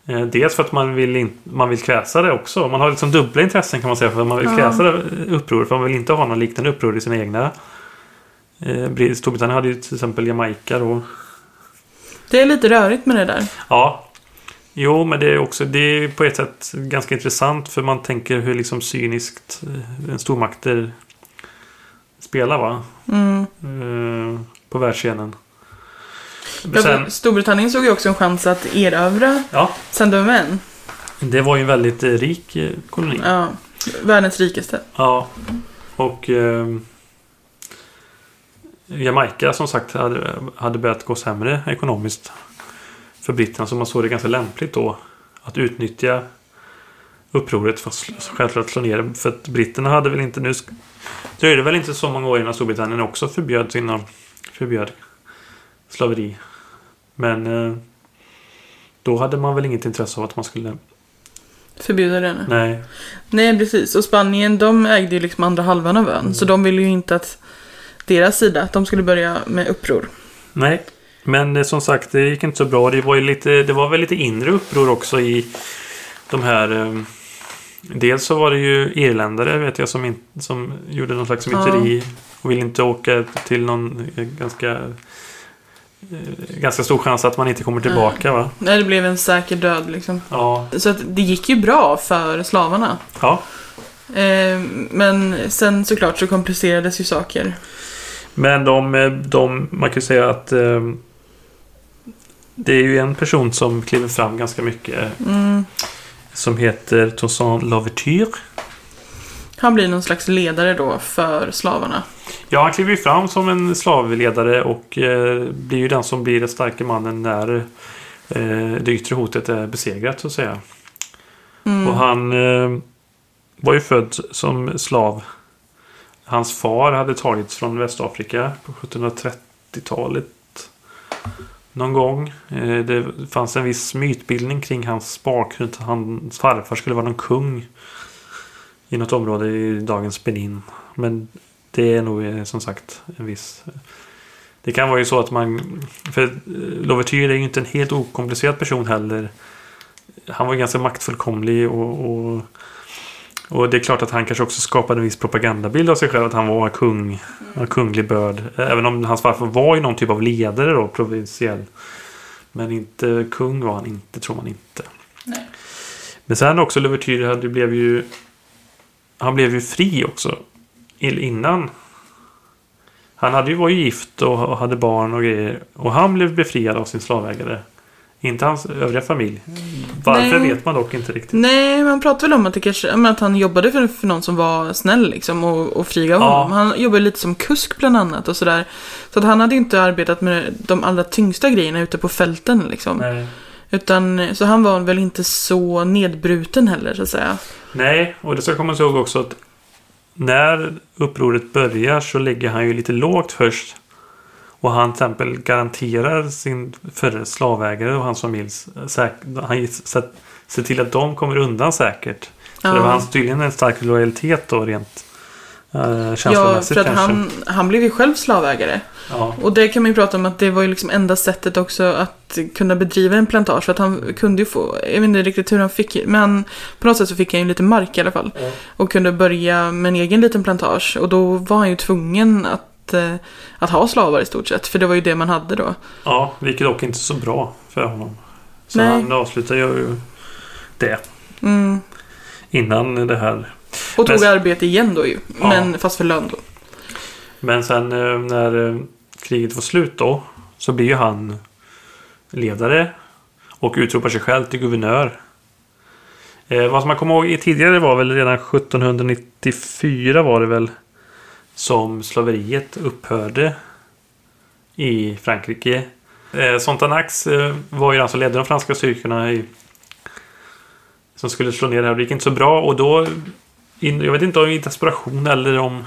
Speaker 2: Eh, Dels för att man vill, in, man vill kväsa det också. Man har liksom dubbla intressen kan man säga. För att man vill
Speaker 1: Ja.
Speaker 2: kväsa det uppror. För man vill inte ha någon liknande uppror i sina egna. Eh, Brit- Storbritannien hade ju till exempel Jamaica då.
Speaker 1: det är lite rörigt med det där.
Speaker 2: Ja. Jo, men det är också det är på ett sätt ganska intressant. För man tänker hur liksom cyniskt eh, stormakter spelar va?
Speaker 1: Mm.
Speaker 2: Eh, På världsscenen. Sen,
Speaker 1: Storbritannien såg ju också en chans att erövra
Speaker 2: ja,
Speaker 1: Saint-Domingue.
Speaker 2: det var ju en väldigt eh, rik eh, koloni.
Speaker 1: Ja, världens rikaste.
Speaker 2: Ja, och eh, Jamaica som sagt hade, hade börjat gå sämre ekonomiskt för britterna. Så man såg det ganska lämpligt då att utnyttja upproret för att självklart slå ner. För att britterna hade väl inte nu... Dröjde väl inte så många år innan Storbritannien också förbjöd sina... Förbjöd slaveri. Men eh, då hade man väl inget intresse av att man skulle...
Speaker 1: Förbjuda det. nu.
Speaker 2: Nej.
Speaker 1: Nej, precis. Och Spanien, de ägde ju liksom andra halvan av ön.
Speaker 2: Mm.
Speaker 1: Så de ville ju inte att deras sida, att de skulle börja med uppror.
Speaker 2: Nej, men eh, som sagt det gick inte så bra. Det var, ju lite, det var väl lite inre uppror också i de här... Eh, dels så var det ju irländare vet jag som, in, som gjorde någon slags myteri och ville inte åka till någon ganska... Eh, ganska stor chans att man inte kommer tillbaka va?
Speaker 1: Nej, det blev en säker död liksom.
Speaker 2: Ja.
Speaker 1: Så att det gick ju bra för slavarna.
Speaker 2: ja.
Speaker 1: Eh, men sen såklart så komplicerades ju saker.
Speaker 2: Men de, eh, de, man kan ju säga att det är ju en person som kliver fram ganska mycket
Speaker 1: Mm.
Speaker 2: som heter Toussaint Louverture.
Speaker 1: Han blir någon slags ledare då för slavarna.
Speaker 2: Ja, han kliver ju fram som en slavledare och eh, blir ju den som blir den starka mannen när eh, det yttre hotet är besegrat så att säga.
Speaker 1: Mm.
Speaker 2: Och han eh, var ju född som slav. Hans far hade tagits från Västafrika på 1730-talet. Någon gång. Eh, det fanns en viss mytbildning kring hans bakgrund. Hans farfar skulle vara någon kung. I något område i dagens Benin. Men det är nog eh, som sagt en viss... Det kan vara ju så att man... För eh, Louverture är ju inte en helt okomplicerad person heller. Han var ganska maktfullkomlig och, och, och det är klart att han kanske också skapade en viss propagandabild av sig själv. Att han var kung, en kunglig börd. Även om hans farfar var ju någon typ av ledare då, provinsiell. Men inte kung var han inte, tror man inte.
Speaker 1: Nej.
Speaker 2: Men sen också Louverture hade, blev ju... Han blev ju fri också. Innan. Han hade ju var ju gift och hade barn och grejer. Och han blev befriad av sin slavägare. Inte hans övriga familj. Varför
Speaker 1: Nej.
Speaker 2: vet man dock inte riktigt.
Speaker 1: Nej, man pratar väl om att, det kanske, att han jobbade för, för någon som var snäll liksom och, och frigav
Speaker 2: Ja.
Speaker 1: honom. Han jobbade lite som kusk bland annat och sådär. Så att han hade inte arbetat med de allra tyngsta grejerna ute på fälten liksom.
Speaker 2: Nej.
Speaker 1: Utan, så han var väl inte så nedbruten heller så att säga.
Speaker 2: Nej, och det ska komma ihåg också att när upproret börjar så lägger han ju lite lågt först. Och han till exempel garanterar sin förre slavägare och hans familj Han ser, till att de kommer undan säkert. Så det var hans, tydligen en stark lojalitet då rent eh,
Speaker 1: Ja,
Speaker 2: känslomässigt
Speaker 1: för att han, han blev ju själv slavägare.
Speaker 2: Ja.
Speaker 1: Och det kan man ju prata om att det var ju liksom enda sättet också att kunna bedriva en plantage. För att han kunde ju få, jag vet inte riktigt hur han fick, men han, på något sätt så fick han ju lite mark i alla fall.
Speaker 2: Ja.
Speaker 1: Och kunde börja med en egen liten plantage. Och då var han ju tvungen att, eh, att ha slavar i stort sett. För det var ju det man hade då.
Speaker 2: ja, gick dock inte så bra för honom. Så
Speaker 1: Nej.
Speaker 2: han avslutade ju det
Speaker 1: Mm.
Speaker 2: innan det här.
Speaker 1: Och tog
Speaker 2: Men-
Speaker 1: arbete igen då ju.
Speaker 2: Ja.
Speaker 1: Men fast för lön då.
Speaker 2: Men sen eh, när eh, kriget var slut då så blir ju han ledare och utropar sig själv till guvernör. Eh, vad som man kommer ihåg i tidigare var väl redan 1794 var det väl som slaveriet upphörde i Frankrike. Eh, Sontanax eh, var ju den som ledde de franska styrkorna i, som skulle slå ner det här. Det gick inte så bra och då jag vet inte om i desperation eller om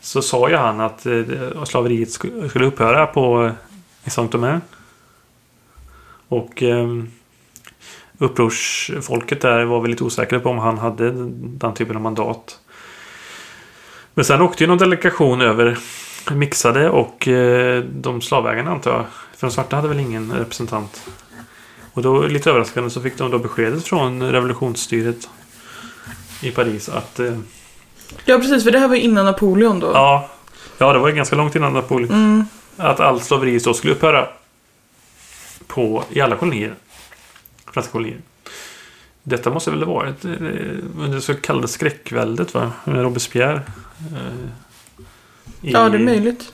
Speaker 2: så sa ju han att eh, slaveriet skulle upphöra på eh, i Saint-Domingue. Och ehm, upprorsfolket där var väl lite osäkra på om han hade den typen av mandat. Men sen åkte ju någon delegation över mixade och eh, de slavägarna antar jag. För de svarta hade väl ingen representant. Och då lite överraskande så fick de då beskedet från revolutionsstyret i Paris att eh,
Speaker 1: Ja precis, för det här var innan Napoleon då.
Speaker 2: Ja, ja det var ganska långt innan Napoleon.
Speaker 1: Mm.
Speaker 2: Att allt slaveri då skulle upphöra. På, I alla kolonier. Franska kolonier. Detta måste väl ha varit eh, under det så kallade skräckväldet va? Robespierre. Eh, i-
Speaker 1: Ja, det är möjligt.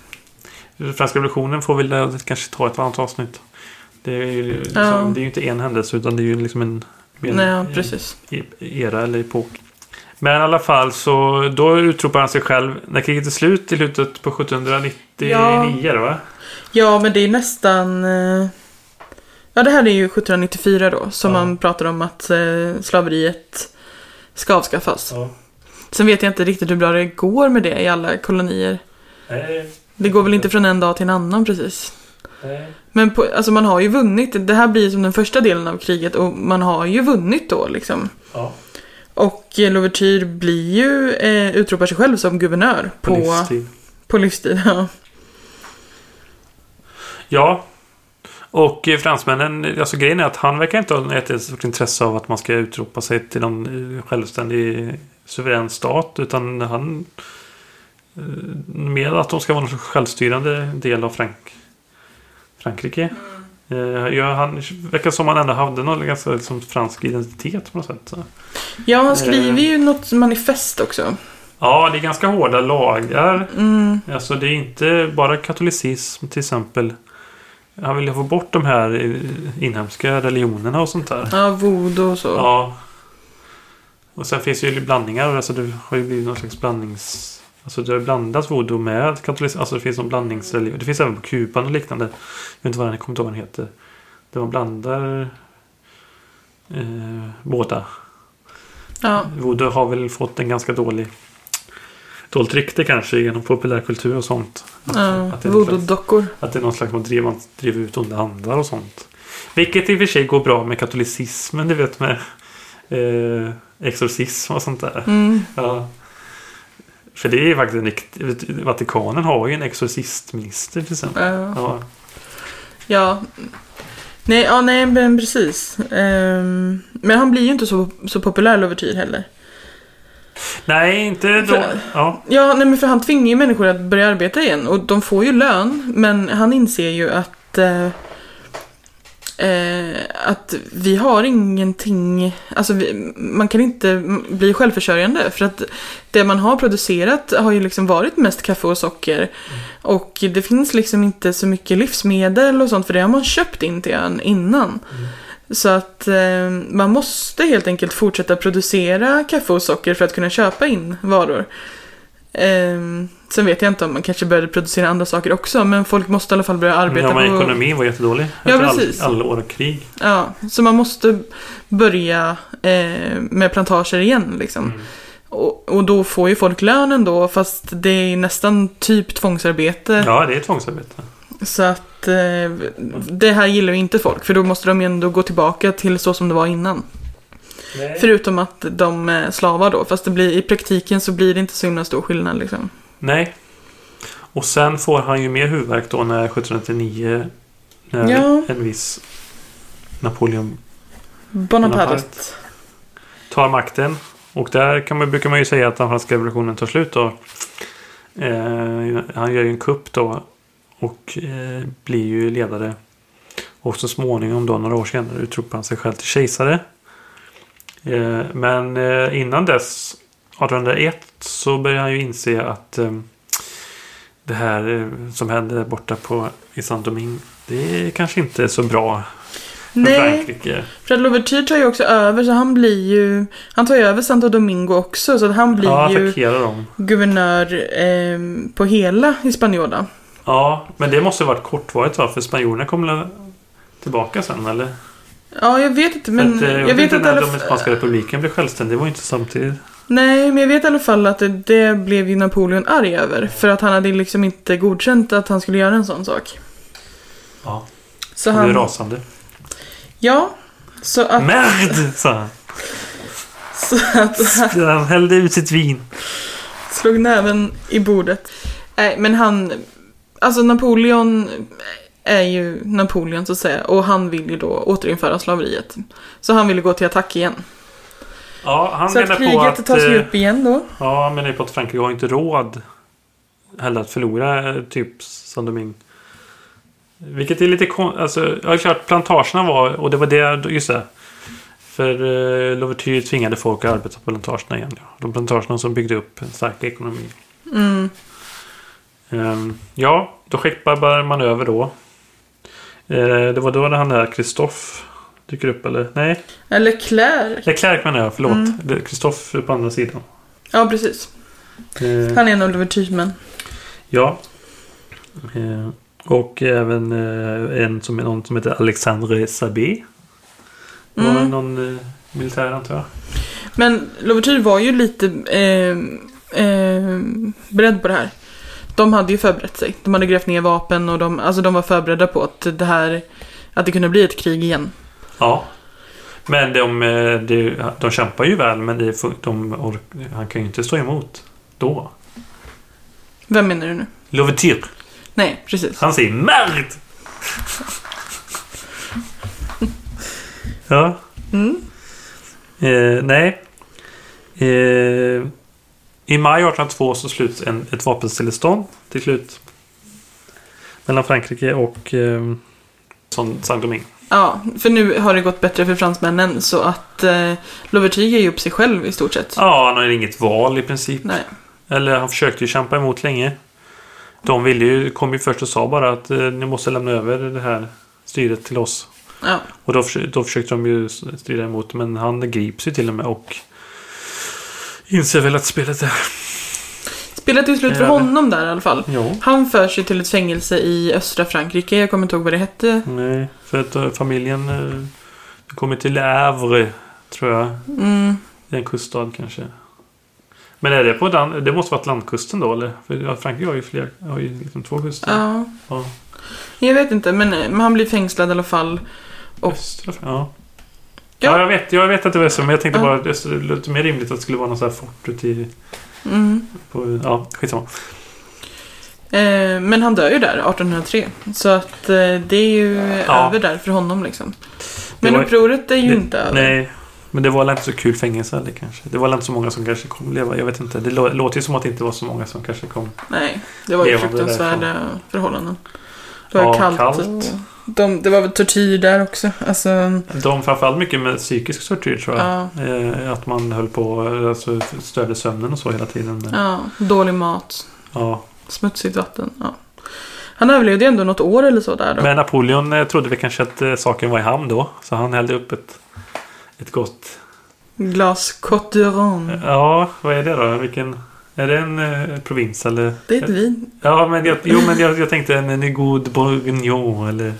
Speaker 2: Franska revolutionen får väl eh, kanske ta ett annat avsnitt. Det är ju, liksom,
Speaker 1: Ja.
Speaker 2: det är ju inte en händelse utan det är ju liksom en... en
Speaker 1: Nej, precis.
Speaker 2: e- era eller epok. Men i alla fall så då utropar han sig själv när kriget är slut i slutet på 1799
Speaker 1: Ja.
Speaker 2: va?
Speaker 1: Ja, men det är nästan... eh, Ja, det här är ju 1794 då, som
Speaker 2: Ja.
Speaker 1: man pratar om att eh, slaveriet ska avskaffas.
Speaker 2: Ja.
Speaker 1: Sen vet jag inte riktigt hur bra det går med det i alla kolonier.
Speaker 2: Nej,
Speaker 1: Det går väl inte från en dag till en annan precis.
Speaker 2: nej.
Speaker 1: Men på, alltså man har ju vunnit. Det här blir som den första delen av kriget och man har ju vunnit då liksom.
Speaker 2: Ja.
Speaker 1: Och Louverture blir ju, eh, utropar sig själv som guvernör
Speaker 2: På,
Speaker 1: på,
Speaker 2: livstid.
Speaker 1: på livstid. Ja.
Speaker 2: Ja. Och eh, fransmännen, alltså grejen är att han verkar inte ha ett stort intresse av att man ska utropa sig till någon eh, självständig suverän stat. Utan han... eh, Med att de ska vara en självstyrande del av Frank Frankrike. Eh, Ja, han verkar som han ändå hade någon ganska liksom, fransk identitet på något sätt. Så.
Speaker 1: ja, han
Speaker 2: Eh.
Speaker 1: skriver ju något manifest också.
Speaker 2: Ja, det är ganska hårda lagar.
Speaker 1: Mm.
Speaker 2: Alltså det är inte bara katolicism till exempel. Han vill ju få bort de här eh, inhemska religionerna och sånt där.
Speaker 1: Ja, voodoo och så.
Speaker 2: Ja. Och sen finns det ju blandningar. Alltså det har ju blivit någon slags blandnings... Alltså det har blandats voodoo med katolicism. Alltså det finns någon blandningsreligion. Det finns även på Kuban och liknande. Jag vet inte vad den kommer inte ihåg vad den heter. Där man blandar eh, båda.
Speaker 1: Ja.
Speaker 2: Voodoo har väl fått en ganska dålig dåligt rykte kanske genom populärkultur och sånt. Att,
Speaker 1: Ja,
Speaker 2: att, det är någon slags,
Speaker 1: voodoo-dockor.
Speaker 2: att det är någon slags man driver, man driver ut onda andar och sånt. Vilket i och för sig går bra med katolicismen, du vet med eh, exorcism och sånt där.
Speaker 1: Mm.
Speaker 2: Ja. För det är ju faktiskt en rikt- Vatikanen har ju en exorcistminister till exempel.
Speaker 1: Ja.
Speaker 2: Ja.
Speaker 1: ja. Nej, ja, nej, men precis. Ehm, men han blir ju inte så, så populär Louverture heller.
Speaker 2: Nej, inte då.
Speaker 1: För-
Speaker 2: Ja.
Speaker 1: Ja, nej, men för han tvingar ju människor att börja arbeta igen och de får ju lön, men han inser ju att eh, eh, att vi har ingenting, alltså vi, man kan inte bli självförsörjande för att det man har producerat har ju liksom varit mest kaffe och socker och det finns liksom inte så mycket livsmedel och sånt för det har man köpt in till ön innan. Så att eh, man måste helt enkelt fortsätta producera kaffe och socker för att kunna köpa in varor. Eh, sen vet jag inte om man kanske började producera andra saker också, men folk måste i alla fall börja arbeta
Speaker 2: Ja, men
Speaker 1: på...
Speaker 2: ekonomin var jättedålig.
Speaker 1: Ja,
Speaker 2: efter all-
Speaker 1: precis.
Speaker 2: alla år av krig.
Speaker 1: Ja, så man måste börja eh, med plantager igen liksom.
Speaker 2: Mm.
Speaker 1: Och, och då får ju folk lön ändå, fast det är nästan typ tvångsarbete.
Speaker 2: Ja, det är tvångsarbete.
Speaker 1: Så att eh, det här gillar ju inte folk för då måste de ju ändå gå tillbaka till så som det var innan.
Speaker 2: Nej.
Speaker 1: Förutom att de är slavar då, fast det blir, i praktiken så blir det inte så himla stor skillnad liksom.
Speaker 2: Nej. Och sen får han ju mer huvudvärk då när 1799 när
Speaker 1: Ja.
Speaker 2: en viss Napoleon
Speaker 1: Bonaparte.
Speaker 2: Bonaparte. tar makten. Och där kan man, brukar man ju säga att den franska revolutionen tar slut då. Eh, han gör ju en kupp då. Och eh, blir ju ledare. Och så småningom då några år senare utropar han sig själv till kejsare. Eh, men eh, innan dess 1801 så börjar han ju inse att eh, det här som hände borta på i Saint-Domingue det är kanske inte är så bra för
Speaker 1: Nej,
Speaker 2: Frankrike.
Speaker 1: för att Louverture tar ju också över så han blir ju, han tar ju över Santo Domingo också så att han blir
Speaker 2: Ja,
Speaker 1: ju
Speaker 2: dem.
Speaker 1: guvernör eh, på hela Hispaniola.
Speaker 2: Ja, men det måste varit kortvarigt va? För spanjorerna kommer väl tillbaka sen eller?
Speaker 1: Ja, jag vet inte men
Speaker 2: att, eh,
Speaker 1: jag vet
Speaker 2: inte när Dominikanska
Speaker 1: fall,
Speaker 2: republiken blev självständig. Det var ju inte samtidigt.
Speaker 1: Nej, men jag vet i alla fall att det, det blev ju Napoleon arg över. För att han hade liksom inte godkänt att han skulle göra en sån sak.
Speaker 2: Ja,
Speaker 1: Så
Speaker 2: han blev rasande.
Speaker 1: Ja. Så att...
Speaker 2: Merd! sa han.
Speaker 1: Så att
Speaker 2: Han hällde ut sitt vin.
Speaker 1: slog näven i bordet. Nej, men han... Alltså Napoleon är ju Napoleon så att säga. Och han vill ju då återinföra slaveriet. Så han ville gå till attack igen.
Speaker 2: Ja, han
Speaker 1: så
Speaker 2: menar
Speaker 1: att
Speaker 2: på
Speaker 1: kriget
Speaker 2: att...
Speaker 1: tas ju
Speaker 2: eh,
Speaker 1: upp igen då.
Speaker 2: Ja, han menar ju på att Frankrike har inte råd heller att förlora eh, typ Saint-Domingue. Vilket är lite kon... Alltså, jag har klart plantagerna var... Och det var det... Just det. För uh, Louverture tvingade folk att arbeta på plantagerna igen. Ja. De plantagerna som byggde upp en stark ekonomi.
Speaker 1: Mm.
Speaker 2: Ehm, ja, då skeppar man över då. Eh, det var då han där Kristoff dyker upp eller? Nej,
Speaker 1: Eller Claire.
Speaker 2: Leclerc menar jag, förlåt.
Speaker 1: Mm.
Speaker 2: Kristoff är på andra sidan.
Speaker 1: Ja, precis.
Speaker 2: Eh,
Speaker 1: Han är en Louvertures män.
Speaker 2: ja. Eh, och även eh, en som, någon som heter Alexandre Sabé. Var
Speaker 1: Mm.
Speaker 2: någon eh, militär antar jag.
Speaker 1: Men Louverture var ju lite eh, eh, beredd på det här. De hade ju förberett sig. De hade grävt ner vapen och de, alltså de var förberedda på att det här att det kunde bli ett krig igen.
Speaker 2: Ja. Men de, eh, de, de kämpar ju väl men det, de, ork- han kan ju inte stå emot då.
Speaker 1: Vem menar du nu?
Speaker 2: Louverture.
Speaker 1: Nej, precis.
Speaker 2: Han säger merd! ja.
Speaker 1: Mm.
Speaker 2: Eh, nej. Eh, I maj 1802 så sluts en, ett vapenstillestånd till slut. Mellan Frankrike och eh, Saint-Domingue.
Speaker 1: Ja, för nu har det gått bättre för fransmännen så att eh, Louverture ger ju upp sig själv i stort sett.
Speaker 2: Ja, han har inget val i princip.
Speaker 1: Nej.
Speaker 2: Eller han försökte ju kämpa emot länge. De ville ju, kom ju först och sa bara att eh, ni måste lämna över det här styret till oss.
Speaker 1: Ja.
Speaker 2: Och då, då försökte de ju strida emot men han grips ju till och med och inser väl att spelet är...
Speaker 1: Spelet är slut för honom där i alla fall.
Speaker 2: Ja.
Speaker 1: Han förs ju till ett fängelse i östra Frankrike. Jag kommer inte ihåg vad det hette.
Speaker 2: Nej, för att eh, familjen eh, kommer till Havre, tror jag.
Speaker 1: Mm.
Speaker 2: Det är en kuststad kanske. Men är det på den, det måste vara Atlantkusten då eller? För Frankrike har ju fler, har ju liksom två kuster.
Speaker 1: Ja.
Speaker 2: Ja.
Speaker 1: Jag vet inte, men, men han blir fängslad i alla fall. Och-
Speaker 2: Östra, ja.
Speaker 1: Ja.
Speaker 2: Ja. jag, vet, jag vet att det var så, men jag tänkte
Speaker 1: Ja.
Speaker 2: bara det är lite mer rimligt att det skulle vara någon sån här fort ute i...
Speaker 1: Mm.
Speaker 2: På, ja, skitsamma.
Speaker 1: Eh, men han dör ju där 1803. Så att eh, det är ju
Speaker 2: Ja.
Speaker 1: över där för honom liksom. Men
Speaker 2: var-
Speaker 1: upproret är ju
Speaker 2: det-
Speaker 1: inte över.
Speaker 2: Nej, men det var väl inte så kul fängelse heller kanske. Det var väl inte så många som kanske kom leva. Jag vet inte. Det lå- låter ju som att det inte var så många som kanske kom.
Speaker 1: Nej, det var ju fruktansvärda förhållanden. Det var
Speaker 2: Ja,
Speaker 1: kallt.
Speaker 2: kallt.
Speaker 1: Och de, det var väl tortyr där också. Alltså,
Speaker 2: De framförallt mycket med psykisk tortyr tror jag.
Speaker 1: ja,
Speaker 2: Eh, att man höll på, alltså störde sömnen och så hela tiden.
Speaker 1: Ja, dålig mat,
Speaker 2: ja.
Speaker 1: smutsigt vatten. Ja. Han överlevde ju ändå något år eller så där då.
Speaker 2: Men Napoleon eh, trodde väl kanske att eh, saken var i hamn då. Så han hällde upp ett, ett gott...
Speaker 1: Glas d'Iron.
Speaker 2: Ja, vad är det då? Vilken... Är det en eh, provins eller?
Speaker 1: Det är ett vin.
Speaker 2: Ja, men jag, jo, men jag, jag tänkte en, en god bourguignon eller...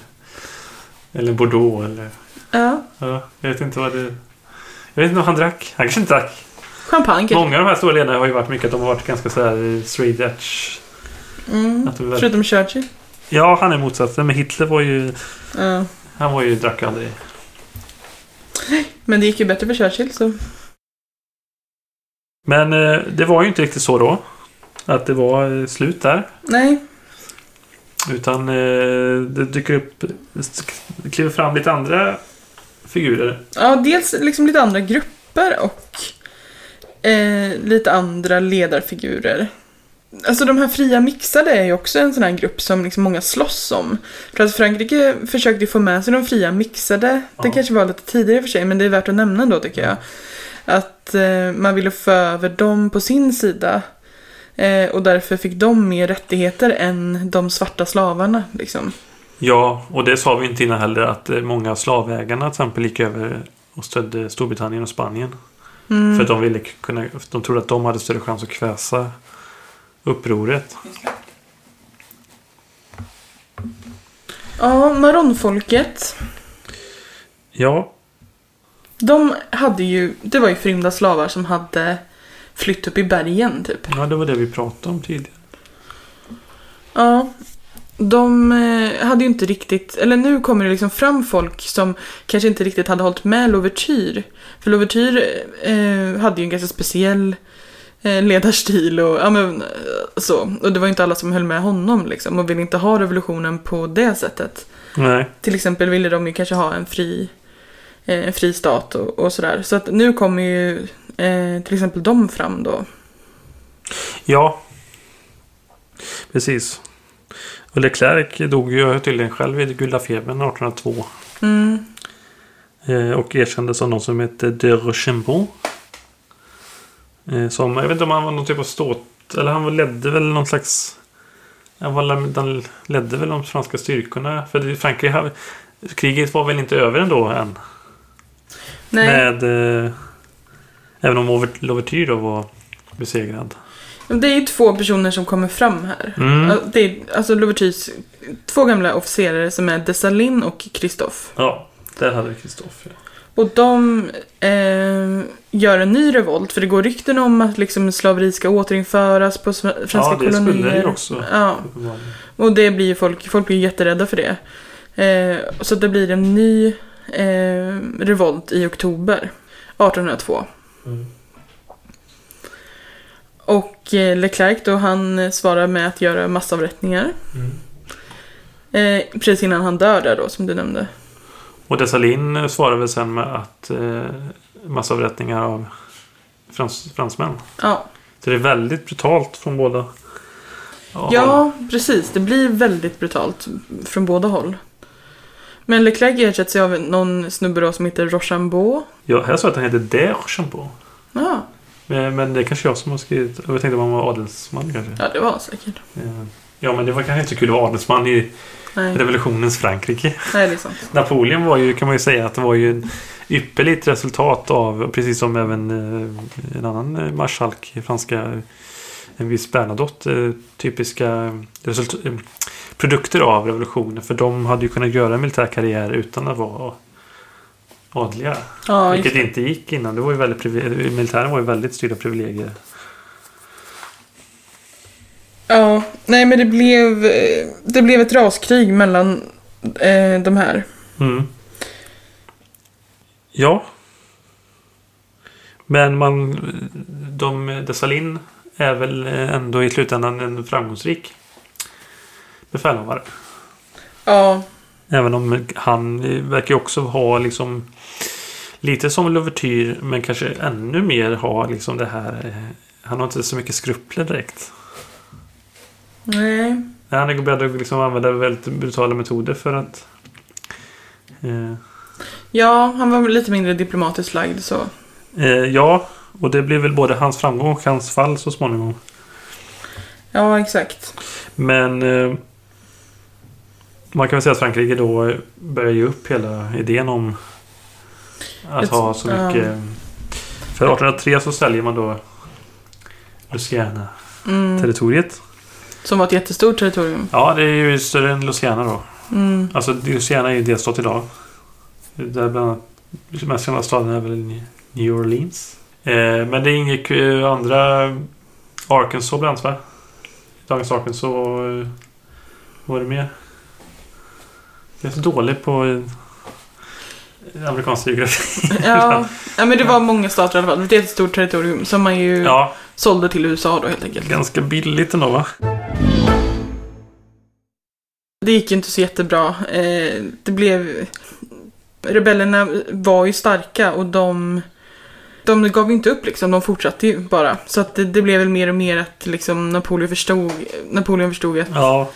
Speaker 2: Eller bordeaux eller...
Speaker 1: Ja,
Speaker 2: Ja, jag vet inte vad det... Jag vet inte vad han drack. Han kanske inte drack.
Speaker 1: champagne kanske.
Speaker 2: Många av de här stora ledarna har ju varit mycket att de har varit ganska så här straight edge.
Speaker 1: Mm.
Speaker 2: Att de väldigt-
Speaker 1: Förutom Churchill.
Speaker 2: Ja, han är motsatsen. Men Hitler var ju...
Speaker 1: Ja.
Speaker 2: Han var ju drack aldrig.
Speaker 1: Men det gick ju bättre för Churchill så.
Speaker 2: Men eh, det var ju inte riktigt så då. Att det var eh, slut där.
Speaker 1: Nej.
Speaker 2: Utan eh, det dyker upp... Det kliver fram lite andra figurer.
Speaker 1: Ja, dels liksom lite andra grupper och eh, lite andra ledarfigurer. Alltså de här fria mixade är ju också en sån här grupp som liksom många slåss om. För att Frankrike försökte få med sig de fria mixade. Det
Speaker 2: Ja.
Speaker 1: kanske var lite tidigare för sig, men det är värt att nämna ändå tycker jag. Att eh, man ville få över dem på sin sida. Eh, och därför fick de mer rättigheter än de svarta slavarna. Liksom.
Speaker 2: Ja, och det sa vi inte innan heller att eh, många av slavägarna till exempel gick över och stödde Storbritannien och Spanien.
Speaker 1: Mm.
Speaker 2: För att de ville kunna... De trodde att de hade större chans att kväsa upproret.
Speaker 1: Ja, Maronfolket.
Speaker 2: Ja,
Speaker 1: De hade ju, det var ju förrymda slavar som hade flytt upp i bergen typ.
Speaker 2: ja, det var det vi pratade om tidigare.
Speaker 1: Ja. De eh, hade ju inte riktigt, eller nu kommer det liksom fram folk som kanske inte riktigt hade hållit med Louverture. För Louverture eh, hade ju en ganska speciell eh, ledarstil och ja men eh, så. Och det var ju inte alla som höll med honom liksom och ville inte ha revolutionen på det sättet.
Speaker 2: Nej.
Speaker 1: Till exempel ville de ju kanske ha en fri, eh, fri stat och, och sådär. Så att nu kommer ju eh, till exempel de fram då.
Speaker 2: Ja. Precis. Och Leclerc dog ju tydligen själv i gulda febern 1802.
Speaker 1: Mm.
Speaker 2: Eh, och erkändes som någon som hette de Rochambeau. Eh, som, jag vet inte om han var någon typ av ståt... Eller han ledde väl någon slags... Han, var, han ledde väl de franska styrkorna. För det- Frankrike Kriget var väl inte över ändå än.
Speaker 1: Nej,
Speaker 2: Med... Eh, även om Over- Louverture då var besegrad.
Speaker 1: det är ju två personer som kommer fram här.
Speaker 2: Mm.
Speaker 1: Ja, Det är alltså Louvertures två gamla officerare som är Dessalines och Christophe.
Speaker 2: Ja, där hade vi Kristoffer.
Speaker 1: Och de eh, gör en ny revolt för det går rykten om att liksom slaveri ska återinföras på franska
Speaker 2: Ja, det
Speaker 1: kolonier.
Speaker 2: skulle det ju också.
Speaker 1: Ja, och det blir folk, folk blir jätterädda för det. Eh, så det blir en ny eh, revolt i oktober 1802.
Speaker 2: Mm.
Speaker 1: Och eh, Leclerc då, han eh, svarar med att göra massavrättningar.
Speaker 2: Mm.
Speaker 1: Eh, precis innan han dör där då, som du nämnde.
Speaker 2: Och Dessalin svarar väl sen med att eh, massavrättningar av frans, fransmän.
Speaker 1: Ja.
Speaker 2: Så det är väldigt brutalt från båda.
Speaker 1: ja, precis. Det blir väldigt brutalt från båda håll. Men Leclerc ersätts av någon snubbe då som heter Rochambeau.
Speaker 2: Ja, här sa jag att han hette De Rochambeau.
Speaker 1: Ja,
Speaker 2: Men, men det är kanske jag som har skrivit. Jag tänkte om han var adelsman kanske.
Speaker 1: ja det var han säkert.
Speaker 2: Eh, Ja, men det var kanske inte så kul att vara adelsman i
Speaker 1: Nej,
Speaker 2: revolutionens Frankrike.
Speaker 1: Nej det är sant.
Speaker 2: Napoleon var ju, kan man ju säga, att det var ju en ypperligt resultat av, precis som även eh, en annan eh, marskalk i franska, en viss Bernadotte, eh, typiska result- eh, produkter av revolutionen. För de hade ju kunnat göra en militär karriär utan att vara adliga.
Speaker 1: Ja,
Speaker 2: vilket
Speaker 1: det.
Speaker 2: inte gick innan. Det var ju väldigt militären var ju väldigt styrd av privilegier.
Speaker 1: Ja, nej men det blev, det blev ett raskrig mellan eh, de här.
Speaker 2: Mm. Ja. Men man... De, Dessalin är väl ändå i slutändan en framgångsrik befälhavare.
Speaker 1: Ja,
Speaker 2: Även om han verkar ju också ha liksom lite som Louverture men kanske ännu mer ha liksom det här. eh, Han har inte så mycket skrupler direkt.
Speaker 1: nej.
Speaker 2: Han är beredd att liksom använda väldigt brutala metoder för att eh,
Speaker 1: Ja, han var lite mindre diplomatiskt lagd så.
Speaker 2: Eh, ja, och det blev väl både hans framgång och hans fall så småningom.
Speaker 1: Ja, exakt.
Speaker 2: Men eh, man kan väl säga att Frankrike då börjar ge upp hela idén om att ha så mycket. För 1803 så säljer man då Louisiana-territoriet.
Speaker 1: Mm. Som var ett jättestort territorium.
Speaker 2: Ja, det är ju större än Louisiana då.
Speaker 1: Mm.
Speaker 2: Alltså Louisiana är ju delstat idag. Där bland annat mest kända staden är väl New Orleans. Eh, men det ingick ju andra Arkansas bland annat va? Dagens Arkansas. eh, var det mer? Jag är så dålig på amerikansk geografi.
Speaker 1: Ja, ja, men det var många stater i alla fall. Det är ett stort territorium som man ju
Speaker 2: ja,
Speaker 1: sålde till USA då helt enkelt.
Speaker 2: ganska billigt ändå va?
Speaker 1: Det gick ju inte så jättebra. Eh, det blev... Rebellerna var ju starka och de... De gav ju inte upp liksom, de fortsatte ju bara. Så att det, det blev väl mer och mer att liksom Napoleon förstod, Napoleon förstod att
Speaker 2: Ja.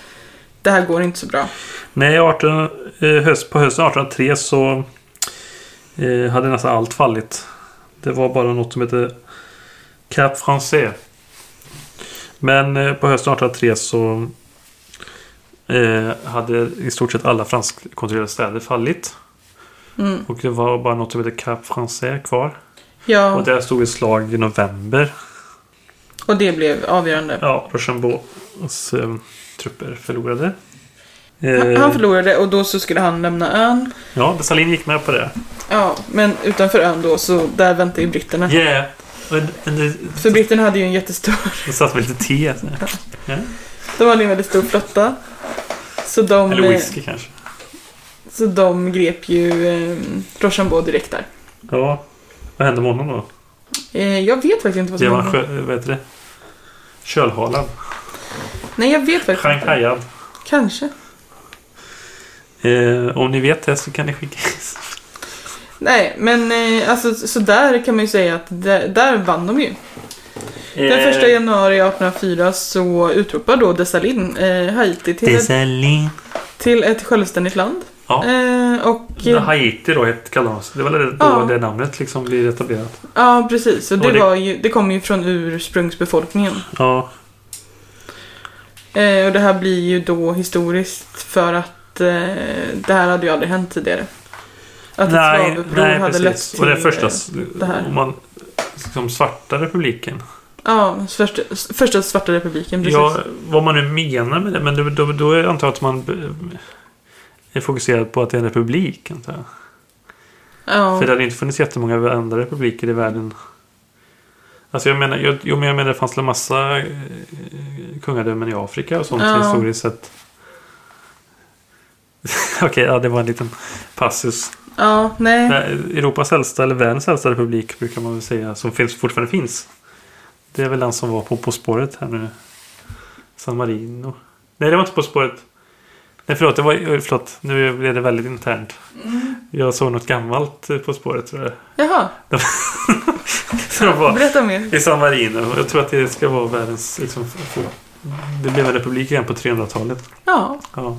Speaker 1: Det här går inte så bra.
Speaker 2: Nej, 18, eh, höst, på hösten 1803 så eh, hade nästan allt fallit. Det var bara något som hette Cap Français. Men eh, på hösten 1803 så eh, hade i stort sett alla franskkontrollerade städer fallit.
Speaker 1: Mm.
Speaker 2: Och det var bara något som hette Cap Français kvar.
Speaker 1: Ja,
Speaker 2: Och där stod ett slag i november.
Speaker 1: och det blev avgörande.
Speaker 2: Ja, Rochambeaus eh, trupper förlorade.
Speaker 1: Han
Speaker 2: Eh,
Speaker 1: han förlorade och då så skulle han lämna ön.
Speaker 2: Ja, Dessalines gick med på det.
Speaker 1: Ja, men utanför ön då så där väntade ju britterna.
Speaker 2: Yeah! And, and the,
Speaker 1: För britterna hade ju en jättestor,
Speaker 2: det satt med lite te. här. Ja.
Speaker 1: de hade ju en väldigt stor flotta. Så de,
Speaker 2: Eller whisky kanske.
Speaker 1: så de grep ju eh, Rochambeau direkt där.
Speaker 2: Ja. Vad hände med honom då?
Speaker 1: Eh, jag vet faktiskt inte vad som
Speaker 2: Blev han
Speaker 1: hände.
Speaker 2: vad heter det? Kölhalad?
Speaker 1: Nej, jag vet faktiskt inte.
Speaker 2: Shanghaiad?
Speaker 1: Kanske.
Speaker 2: Eh, om ni vet det så kan ni skicka
Speaker 1: Nej, men eh, alltså så där kan man ju säga att där, där vann de ju. Den
Speaker 2: Eh,
Speaker 1: första januari 1804 så utropar då Dessalines eh, Haiti till ett,
Speaker 2: Dessalines.
Speaker 1: till ett självständigt land.
Speaker 2: Ja.
Speaker 1: Eh, och
Speaker 2: Ja. Haiti då hette kallas. Det var det, då
Speaker 1: Ja.
Speaker 2: det namnet liksom blir etablerat.
Speaker 1: Ja, precis. Och det,
Speaker 2: Och det-
Speaker 1: Var ju, det kommer ju från ursprungsbefolkningen.
Speaker 2: Ja.
Speaker 1: Eh, och det här blir ju då historiskt för att eh, det här hade ju aldrig hänt tidigare. Att ett
Speaker 2: nej,
Speaker 1: slavuppror
Speaker 2: nej
Speaker 1: hade
Speaker 2: precis.
Speaker 1: lett till...
Speaker 2: Och det första,
Speaker 1: eh, det här.
Speaker 2: om man, liksom svarta republiken.
Speaker 1: Ja, första, första svarta republiken, precis.
Speaker 2: Ja, vad man nu menar med det. Men då, då, då antar jag att man eh, är fokuserad på att det är en republik. Antar jag.
Speaker 1: ja.
Speaker 2: För det hade inte funnits jättemånga andra republiker i världen. Alltså jag menar, jag, jo, men jag menar det fanns en massa eh, kungadömen i Afrika och sånt
Speaker 1: Ja.
Speaker 2: historiskt sett. Okej, ja det var en liten passus.
Speaker 1: ja, nej.
Speaker 2: Nej, Europas äldsta, eller världens äldsta republik brukar man väl säga, som finns, fortfarande finns. Det är väl den som var på På spåret här nu. San Marino. Nej, det var inte På spåret. Nej, förlåt, det var, eh, förlåt. Nu blev det väldigt internt. Jag såg något gammalt eh, På spåret tror jag.
Speaker 1: Jaha, Berätta mer.
Speaker 2: i San Marino. Jag tror att det ska vara världens... Liksom, det blev en republik igen på 300-talet.
Speaker 1: Ja.
Speaker 2: Ja.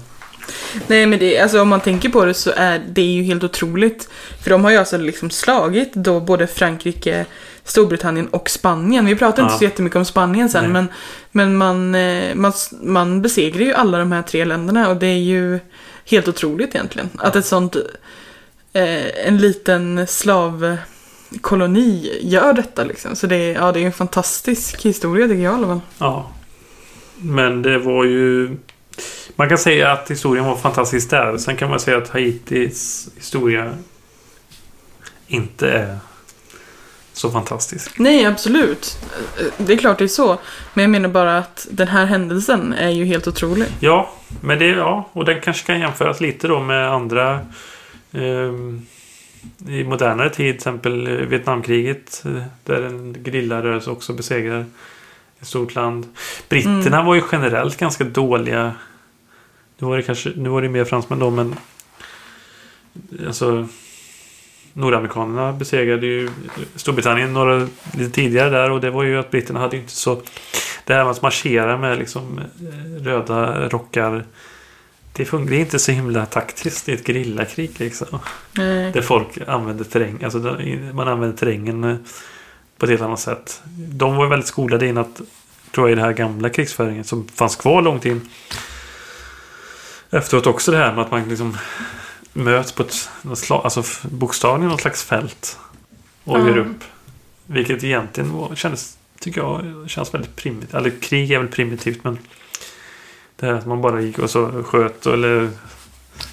Speaker 1: Nej men det, alltså om man tänker på det så är det ju helt otroligt. För de har ju alltså liksom slagit då både Frankrike, Storbritannien och Spanien. Vi pratar inte
Speaker 2: Ja.
Speaker 1: så jättemycket om Spanien sen
Speaker 2: Nej.
Speaker 1: men, men man, eh, man, man besegrar ju alla de här tre länderna och det är ju helt otroligt egentligen. Att ett sånt, eh, en liten slavkoloni gör detta liksom. Så det, är- ja, det är en fantastisk historia tycker jag i alla fall.
Speaker 2: ja. Men det var ju... Man kan säga att historien var fantastisk där. Sen kan man säga att Haitis historia inte är så fantastisk.
Speaker 1: Nej, absolut. Eh, Det är klart det är så. Men jag menar bara att den här händelsen är ju helt otrolig.
Speaker 2: Ja, men det, ja, och den kanske kan jämföras lite då med andra ehm, i modernare tid, till exempel Vietnamkriget eh, där en gerillarörelse också besegrar ett stort land. Britterna
Speaker 1: Mm.
Speaker 2: var ju generellt ganska dåliga. Nu var det kanske, nu var det mer fransmän då, men alltså Nordamerikanerna besegrade ju Storbritannien några lite tidigare där och det var ju att britterna hade inte så det här med att marschera med liksom eh, röda rockar det, det är inte så himla taktiskt i ett gerillakrig liksom.
Speaker 1: Nej.
Speaker 2: Där folk använder terräng, alltså man använder terrängen eh, på ett helt annat sätt. De var väldigt skolade in att, tror jag, i det här gamla krigsföringen som fanns kvar långt in. Efteråt också det här med att man liksom möts på ett alltså bokstavligen något slags fält. Och
Speaker 1: Ja.
Speaker 2: gör upp. Vilket egentligen var, kändes, tycker jag, känns väldigt primitivt. Eller krig är väl primitivt men det här att man bara gick och så sköt eller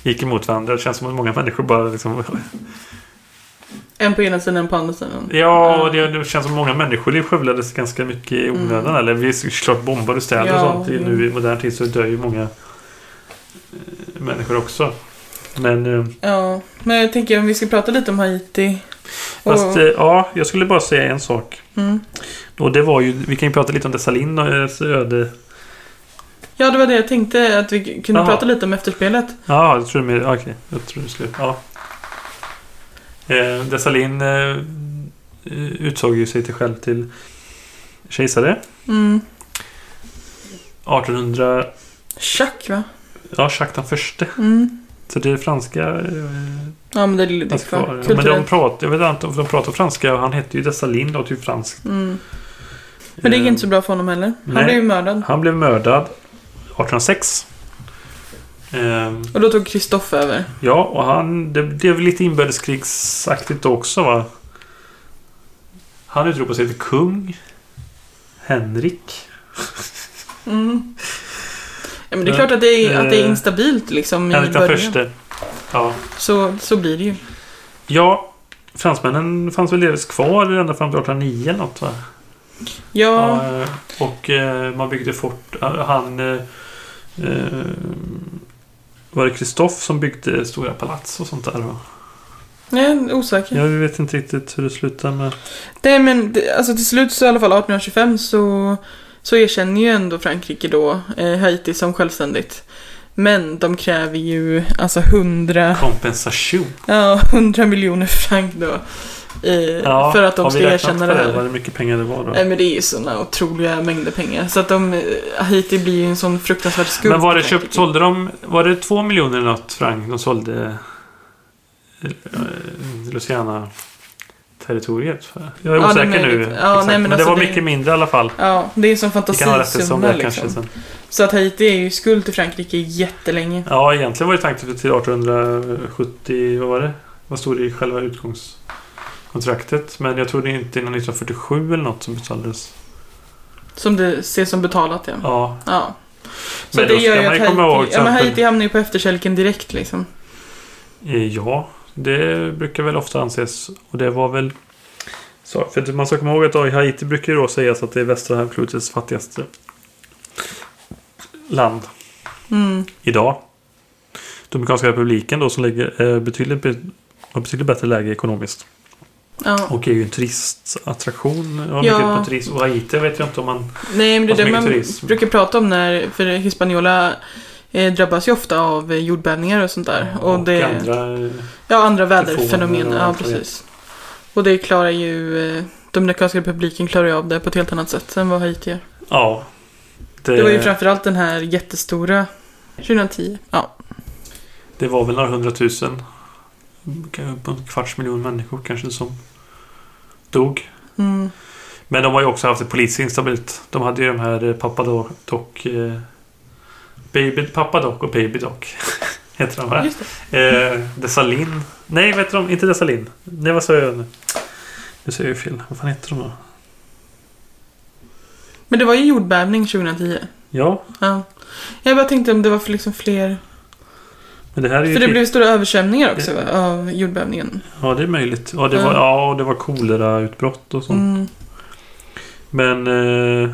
Speaker 2: gick emot varandra. Det känns som att många människor bara liksom
Speaker 1: En på ena sidan, en på andra sidan.
Speaker 2: Ja, och det, det känns som många människoliv skövlades ganska mycket i onödan.
Speaker 1: Mm.
Speaker 2: Eller vi såklart bombade städer
Speaker 1: Ja,
Speaker 2: och sånt.
Speaker 1: jo.
Speaker 2: Nu i modern tid så dör ju många eh, människor också. Men... eh,
Speaker 1: Ja, men jag tänker om vi ska prata lite om Haiti. Och,
Speaker 2: Fast eh, ja, jag skulle bara säga en sak.
Speaker 1: mm.
Speaker 2: Och det var ju, vi kan ju prata lite om Dessalin och deras öde.
Speaker 1: Ja, det var det jag tänkte att vi kunde
Speaker 2: Jaha.
Speaker 1: prata lite om efterspelet.
Speaker 2: Ja, jag tror det okej. Jag tror det skulle, ja. Eh, Dessalin eh, utsåg ju sig till själv till kejsare.
Speaker 1: Mm.
Speaker 2: 1800,
Speaker 1: Chuck, va?
Speaker 2: ja, Jacques den förste.
Speaker 1: Mm.
Speaker 2: Så det är franska eh,
Speaker 1: Ja, men det är
Speaker 2: fanns
Speaker 1: kvar.
Speaker 2: kvar. Men de pratar, jag vet inte om de pratar franska och han hette ju Dessalin och typ franskt.
Speaker 1: Mm. Men det gick inte så bra för honom heller. Han
Speaker 2: nej.
Speaker 1: blev ju mördad.
Speaker 2: Han blev mördad 1806. Ehm,
Speaker 1: Och då tog Kristoff över.
Speaker 2: Ja, och han... Det blev lite inbördeskrigsaktigt också va? Han utropade sig till kung. Henrik.
Speaker 1: Mm. Ja, men det är klart att det är, att det är
Speaker 2: Eh,
Speaker 1: instabilt liksom i
Speaker 2: Henrik den
Speaker 1: början.
Speaker 2: förste. Ja.
Speaker 1: Så, så blir det ju.
Speaker 2: Ja, fransmännen fanns väl delvis kvar ända fram till 1809 eller något va?
Speaker 1: Ja,
Speaker 2: Ja, eh, och eh, man byggde fort. Han... Eh, var det Kristoff som byggde stora palats och sånt där? Va?
Speaker 1: är osäker.
Speaker 2: Jag vet inte riktigt hur det slutar med...
Speaker 1: Nej, men alltså till slut så i alla fall 1825 så, så erkänner ju ändå Frankrike då eh, Haiti som självständigt. Men de kräver ju alltså 100,
Speaker 2: Kompensation.
Speaker 1: ja, 100 miljoner franc då. Eh,
Speaker 2: Ja,
Speaker 1: för att de
Speaker 2: har vi
Speaker 1: ska erkänna det här.
Speaker 2: det mycket pengar det var då?
Speaker 1: Nej men det är ju sådana otroliga mängder pengar. Så att de, eh, Haiti blir ju en sån fruktansvärd skuld.
Speaker 2: Men var det köpt, sålde de, var det två miljoner något franc de sålde eh, Luciana territoriet för? Jag är
Speaker 1: Ja,
Speaker 2: osäker nu.
Speaker 1: Ja, nej, men
Speaker 2: men, det
Speaker 1: alltså
Speaker 2: var
Speaker 1: det-
Speaker 2: mycket mindre i alla fall.
Speaker 1: Ja, det är som
Speaker 2: Vi
Speaker 1: fantasisumma liksom. Så att Haiti är ju i skuld till Frankrike jättelänge.
Speaker 2: Ja, egentligen var det tanken till 1870, vad var det? Vad stod det i själva utgångskontraktet? Men jag tror det är inte innan 1947 eller något som betalades.
Speaker 1: Som det ses som betalat ja.
Speaker 2: Ja,
Speaker 1: Ja. Så
Speaker 2: Men
Speaker 1: det
Speaker 2: då
Speaker 1: gör ju att
Speaker 2: ihåg,
Speaker 1: Haiti,
Speaker 2: till
Speaker 1: ja, men Haiti hamnar ju på efterkälken direkt liksom.
Speaker 2: Eh, Ja, det brukar väl ofta anses. Och det var väl... Så, för man ska komma ihåg att i Haiti brukar ju då sägas att det är västra halvklotets fattigaste land
Speaker 1: Mm.
Speaker 2: idag. Dominikanska republiken då som ligger eh, betydligt, har betydligt bättre läge ekonomiskt.
Speaker 1: Ja.
Speaker 2: Och är ju en turistattraktion.
Speaker 1: Ja.
Speaker 2: mycket på turism. Och Haiti vet jag inte om man...
Speaker 1: Nej, men det är det man
Speaker 2: turism.
Speaker 1: brukar prata om när, för Hispaniola eh, drabbas ju ofta av eh, jordbävningar och sånt där. och det,
Speaker 2: andra...
Speaker 1: ja, andra väderfenomen.
Speaker 2: och
Speaker 1: Ja,
Speaker 2: det
Speaker 1: precis. Och det klarar ju, eh, Dominikanska republiken klarar ju av det på ett helt annat sätt än vad Haiti gör.
Speaker 2: Ja.
Speaker 1: Det var ju framförallt den här jättestora 2010. Ja.
Speaker 2: Det var väl några hundratusen. Upp En kvarts miljon människor kanske som dog.
Speaker 1: Mm.
Speaker 2: Men de har ju också haft det politiskt instabilt. De hade ju de här eh, Papadoc... Eh, Baby Papadoc och Baby Doc. heter de här.
Speaker 1: Det.
Speaker 2: Eh, Desalin. Nej, vet de? Inte Desalin. Nej, vad sa jag nu? Nu säger jag fel. Vad fan heter de då?
Speaker 1: Men det var ju jordbävning 2010.
Speaker 2: Ja,
Speaker 1: Ja. Jag bara tänkte om det var för liksom fler...
Speaker 2: men det här är.
Speaker 1: För det
Speaker 2: typ-
Speaker 1: blev stora översvämningar också va, av jordbävningen.
Speaker 2: Ja, det är möjligt. Ja, det var,
Speaker 1: Ja.
Speaker 2: det var kolerautbrott och sånt.
Speaker 1: Mm.
Speaker 2: Men eh,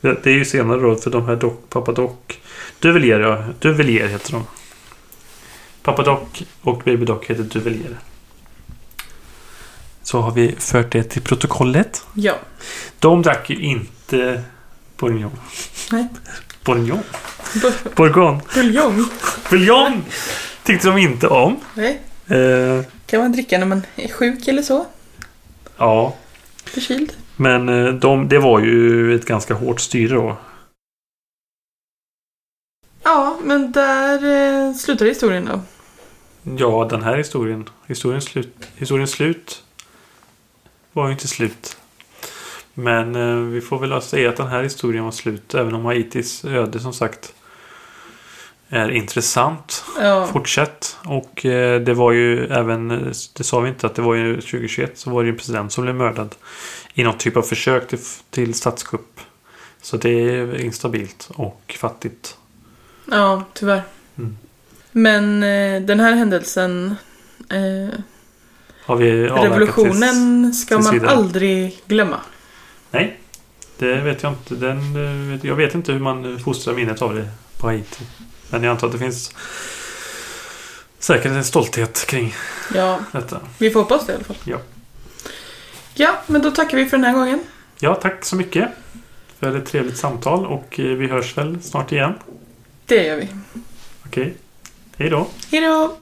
Speaker 2: det det är ju senare då för de här doc, Papadoc. Duvelier ja. Duvelier heter de. Papadoc och Baby Doc heter Duvelier. Så har vi fört det till protokollet.
Speaker 1: Ja.
Speaker 2: De drack ju inte Bourgogne.
Speaker 1: Nej.
Speaker 2: Bourgogne?
Speaker 1: Bu-
Speaker 2: Bourgogne.
Speaker 1: Buljong.
Speaker 2: Tyckte de inte om.
Speaker 1: Nej.
Speaker 2: Eh,
Speaker 1: Kan man dricka när man är sjuk eller så?
Speaker 2: ja,
Speaker 1: Förkyld?
Speaker 2: men eh, de, det var ju ett ganska hårt styre då.
Speaker 1: Ja, men där eh, slutar historien då.
Speaker 2: Ja, den här historien. Historiens slut, historiens slut var ju inte slut. Men eh, vi får väl säga att den här historien var slut. Även om Haitis öde som sagt är intressant.
Speaker 1: Ja.
Speaker 2: Fortsätt. Och eh, det var ju även, det sa vi inte, att det var ju 2021 så var det ju en president som blev mördad. I någon typ av försök till, till statskupp. Så det är instabilt och fattigt.
Speaker 1: Ja, tyvärr.
Speaker 2: Mm.
Speaker 1: Men eh, den här händelsen, eh, revolutionen ska
Speaker 2: tills
Speaker 1: man
Speaker 2: vidare.
Speaker 1: aldrig glömma.
Speaker 2: Nej, det vet jag inte. Den, eh, jag vet inte hur man fostrar minnet av det på Haiti. Men jag antar att det finns säkert en stolthet kring
Speaker 1: Ja,
Speaker 2: detta.
Speaker 1: vi får hoppas det i alla fall.
Speaker 2: Ja.
Speaker 1: Ja, men då tackar vi för den här gången.
Speaker 2: Ja, tack så mycket för ett trevligt samtal och eh, vi hörs väl snart igen.
Speaker 1: Det gör vi.
Speaker 2: Okej. Hej då.
Speaker 1: Hej då!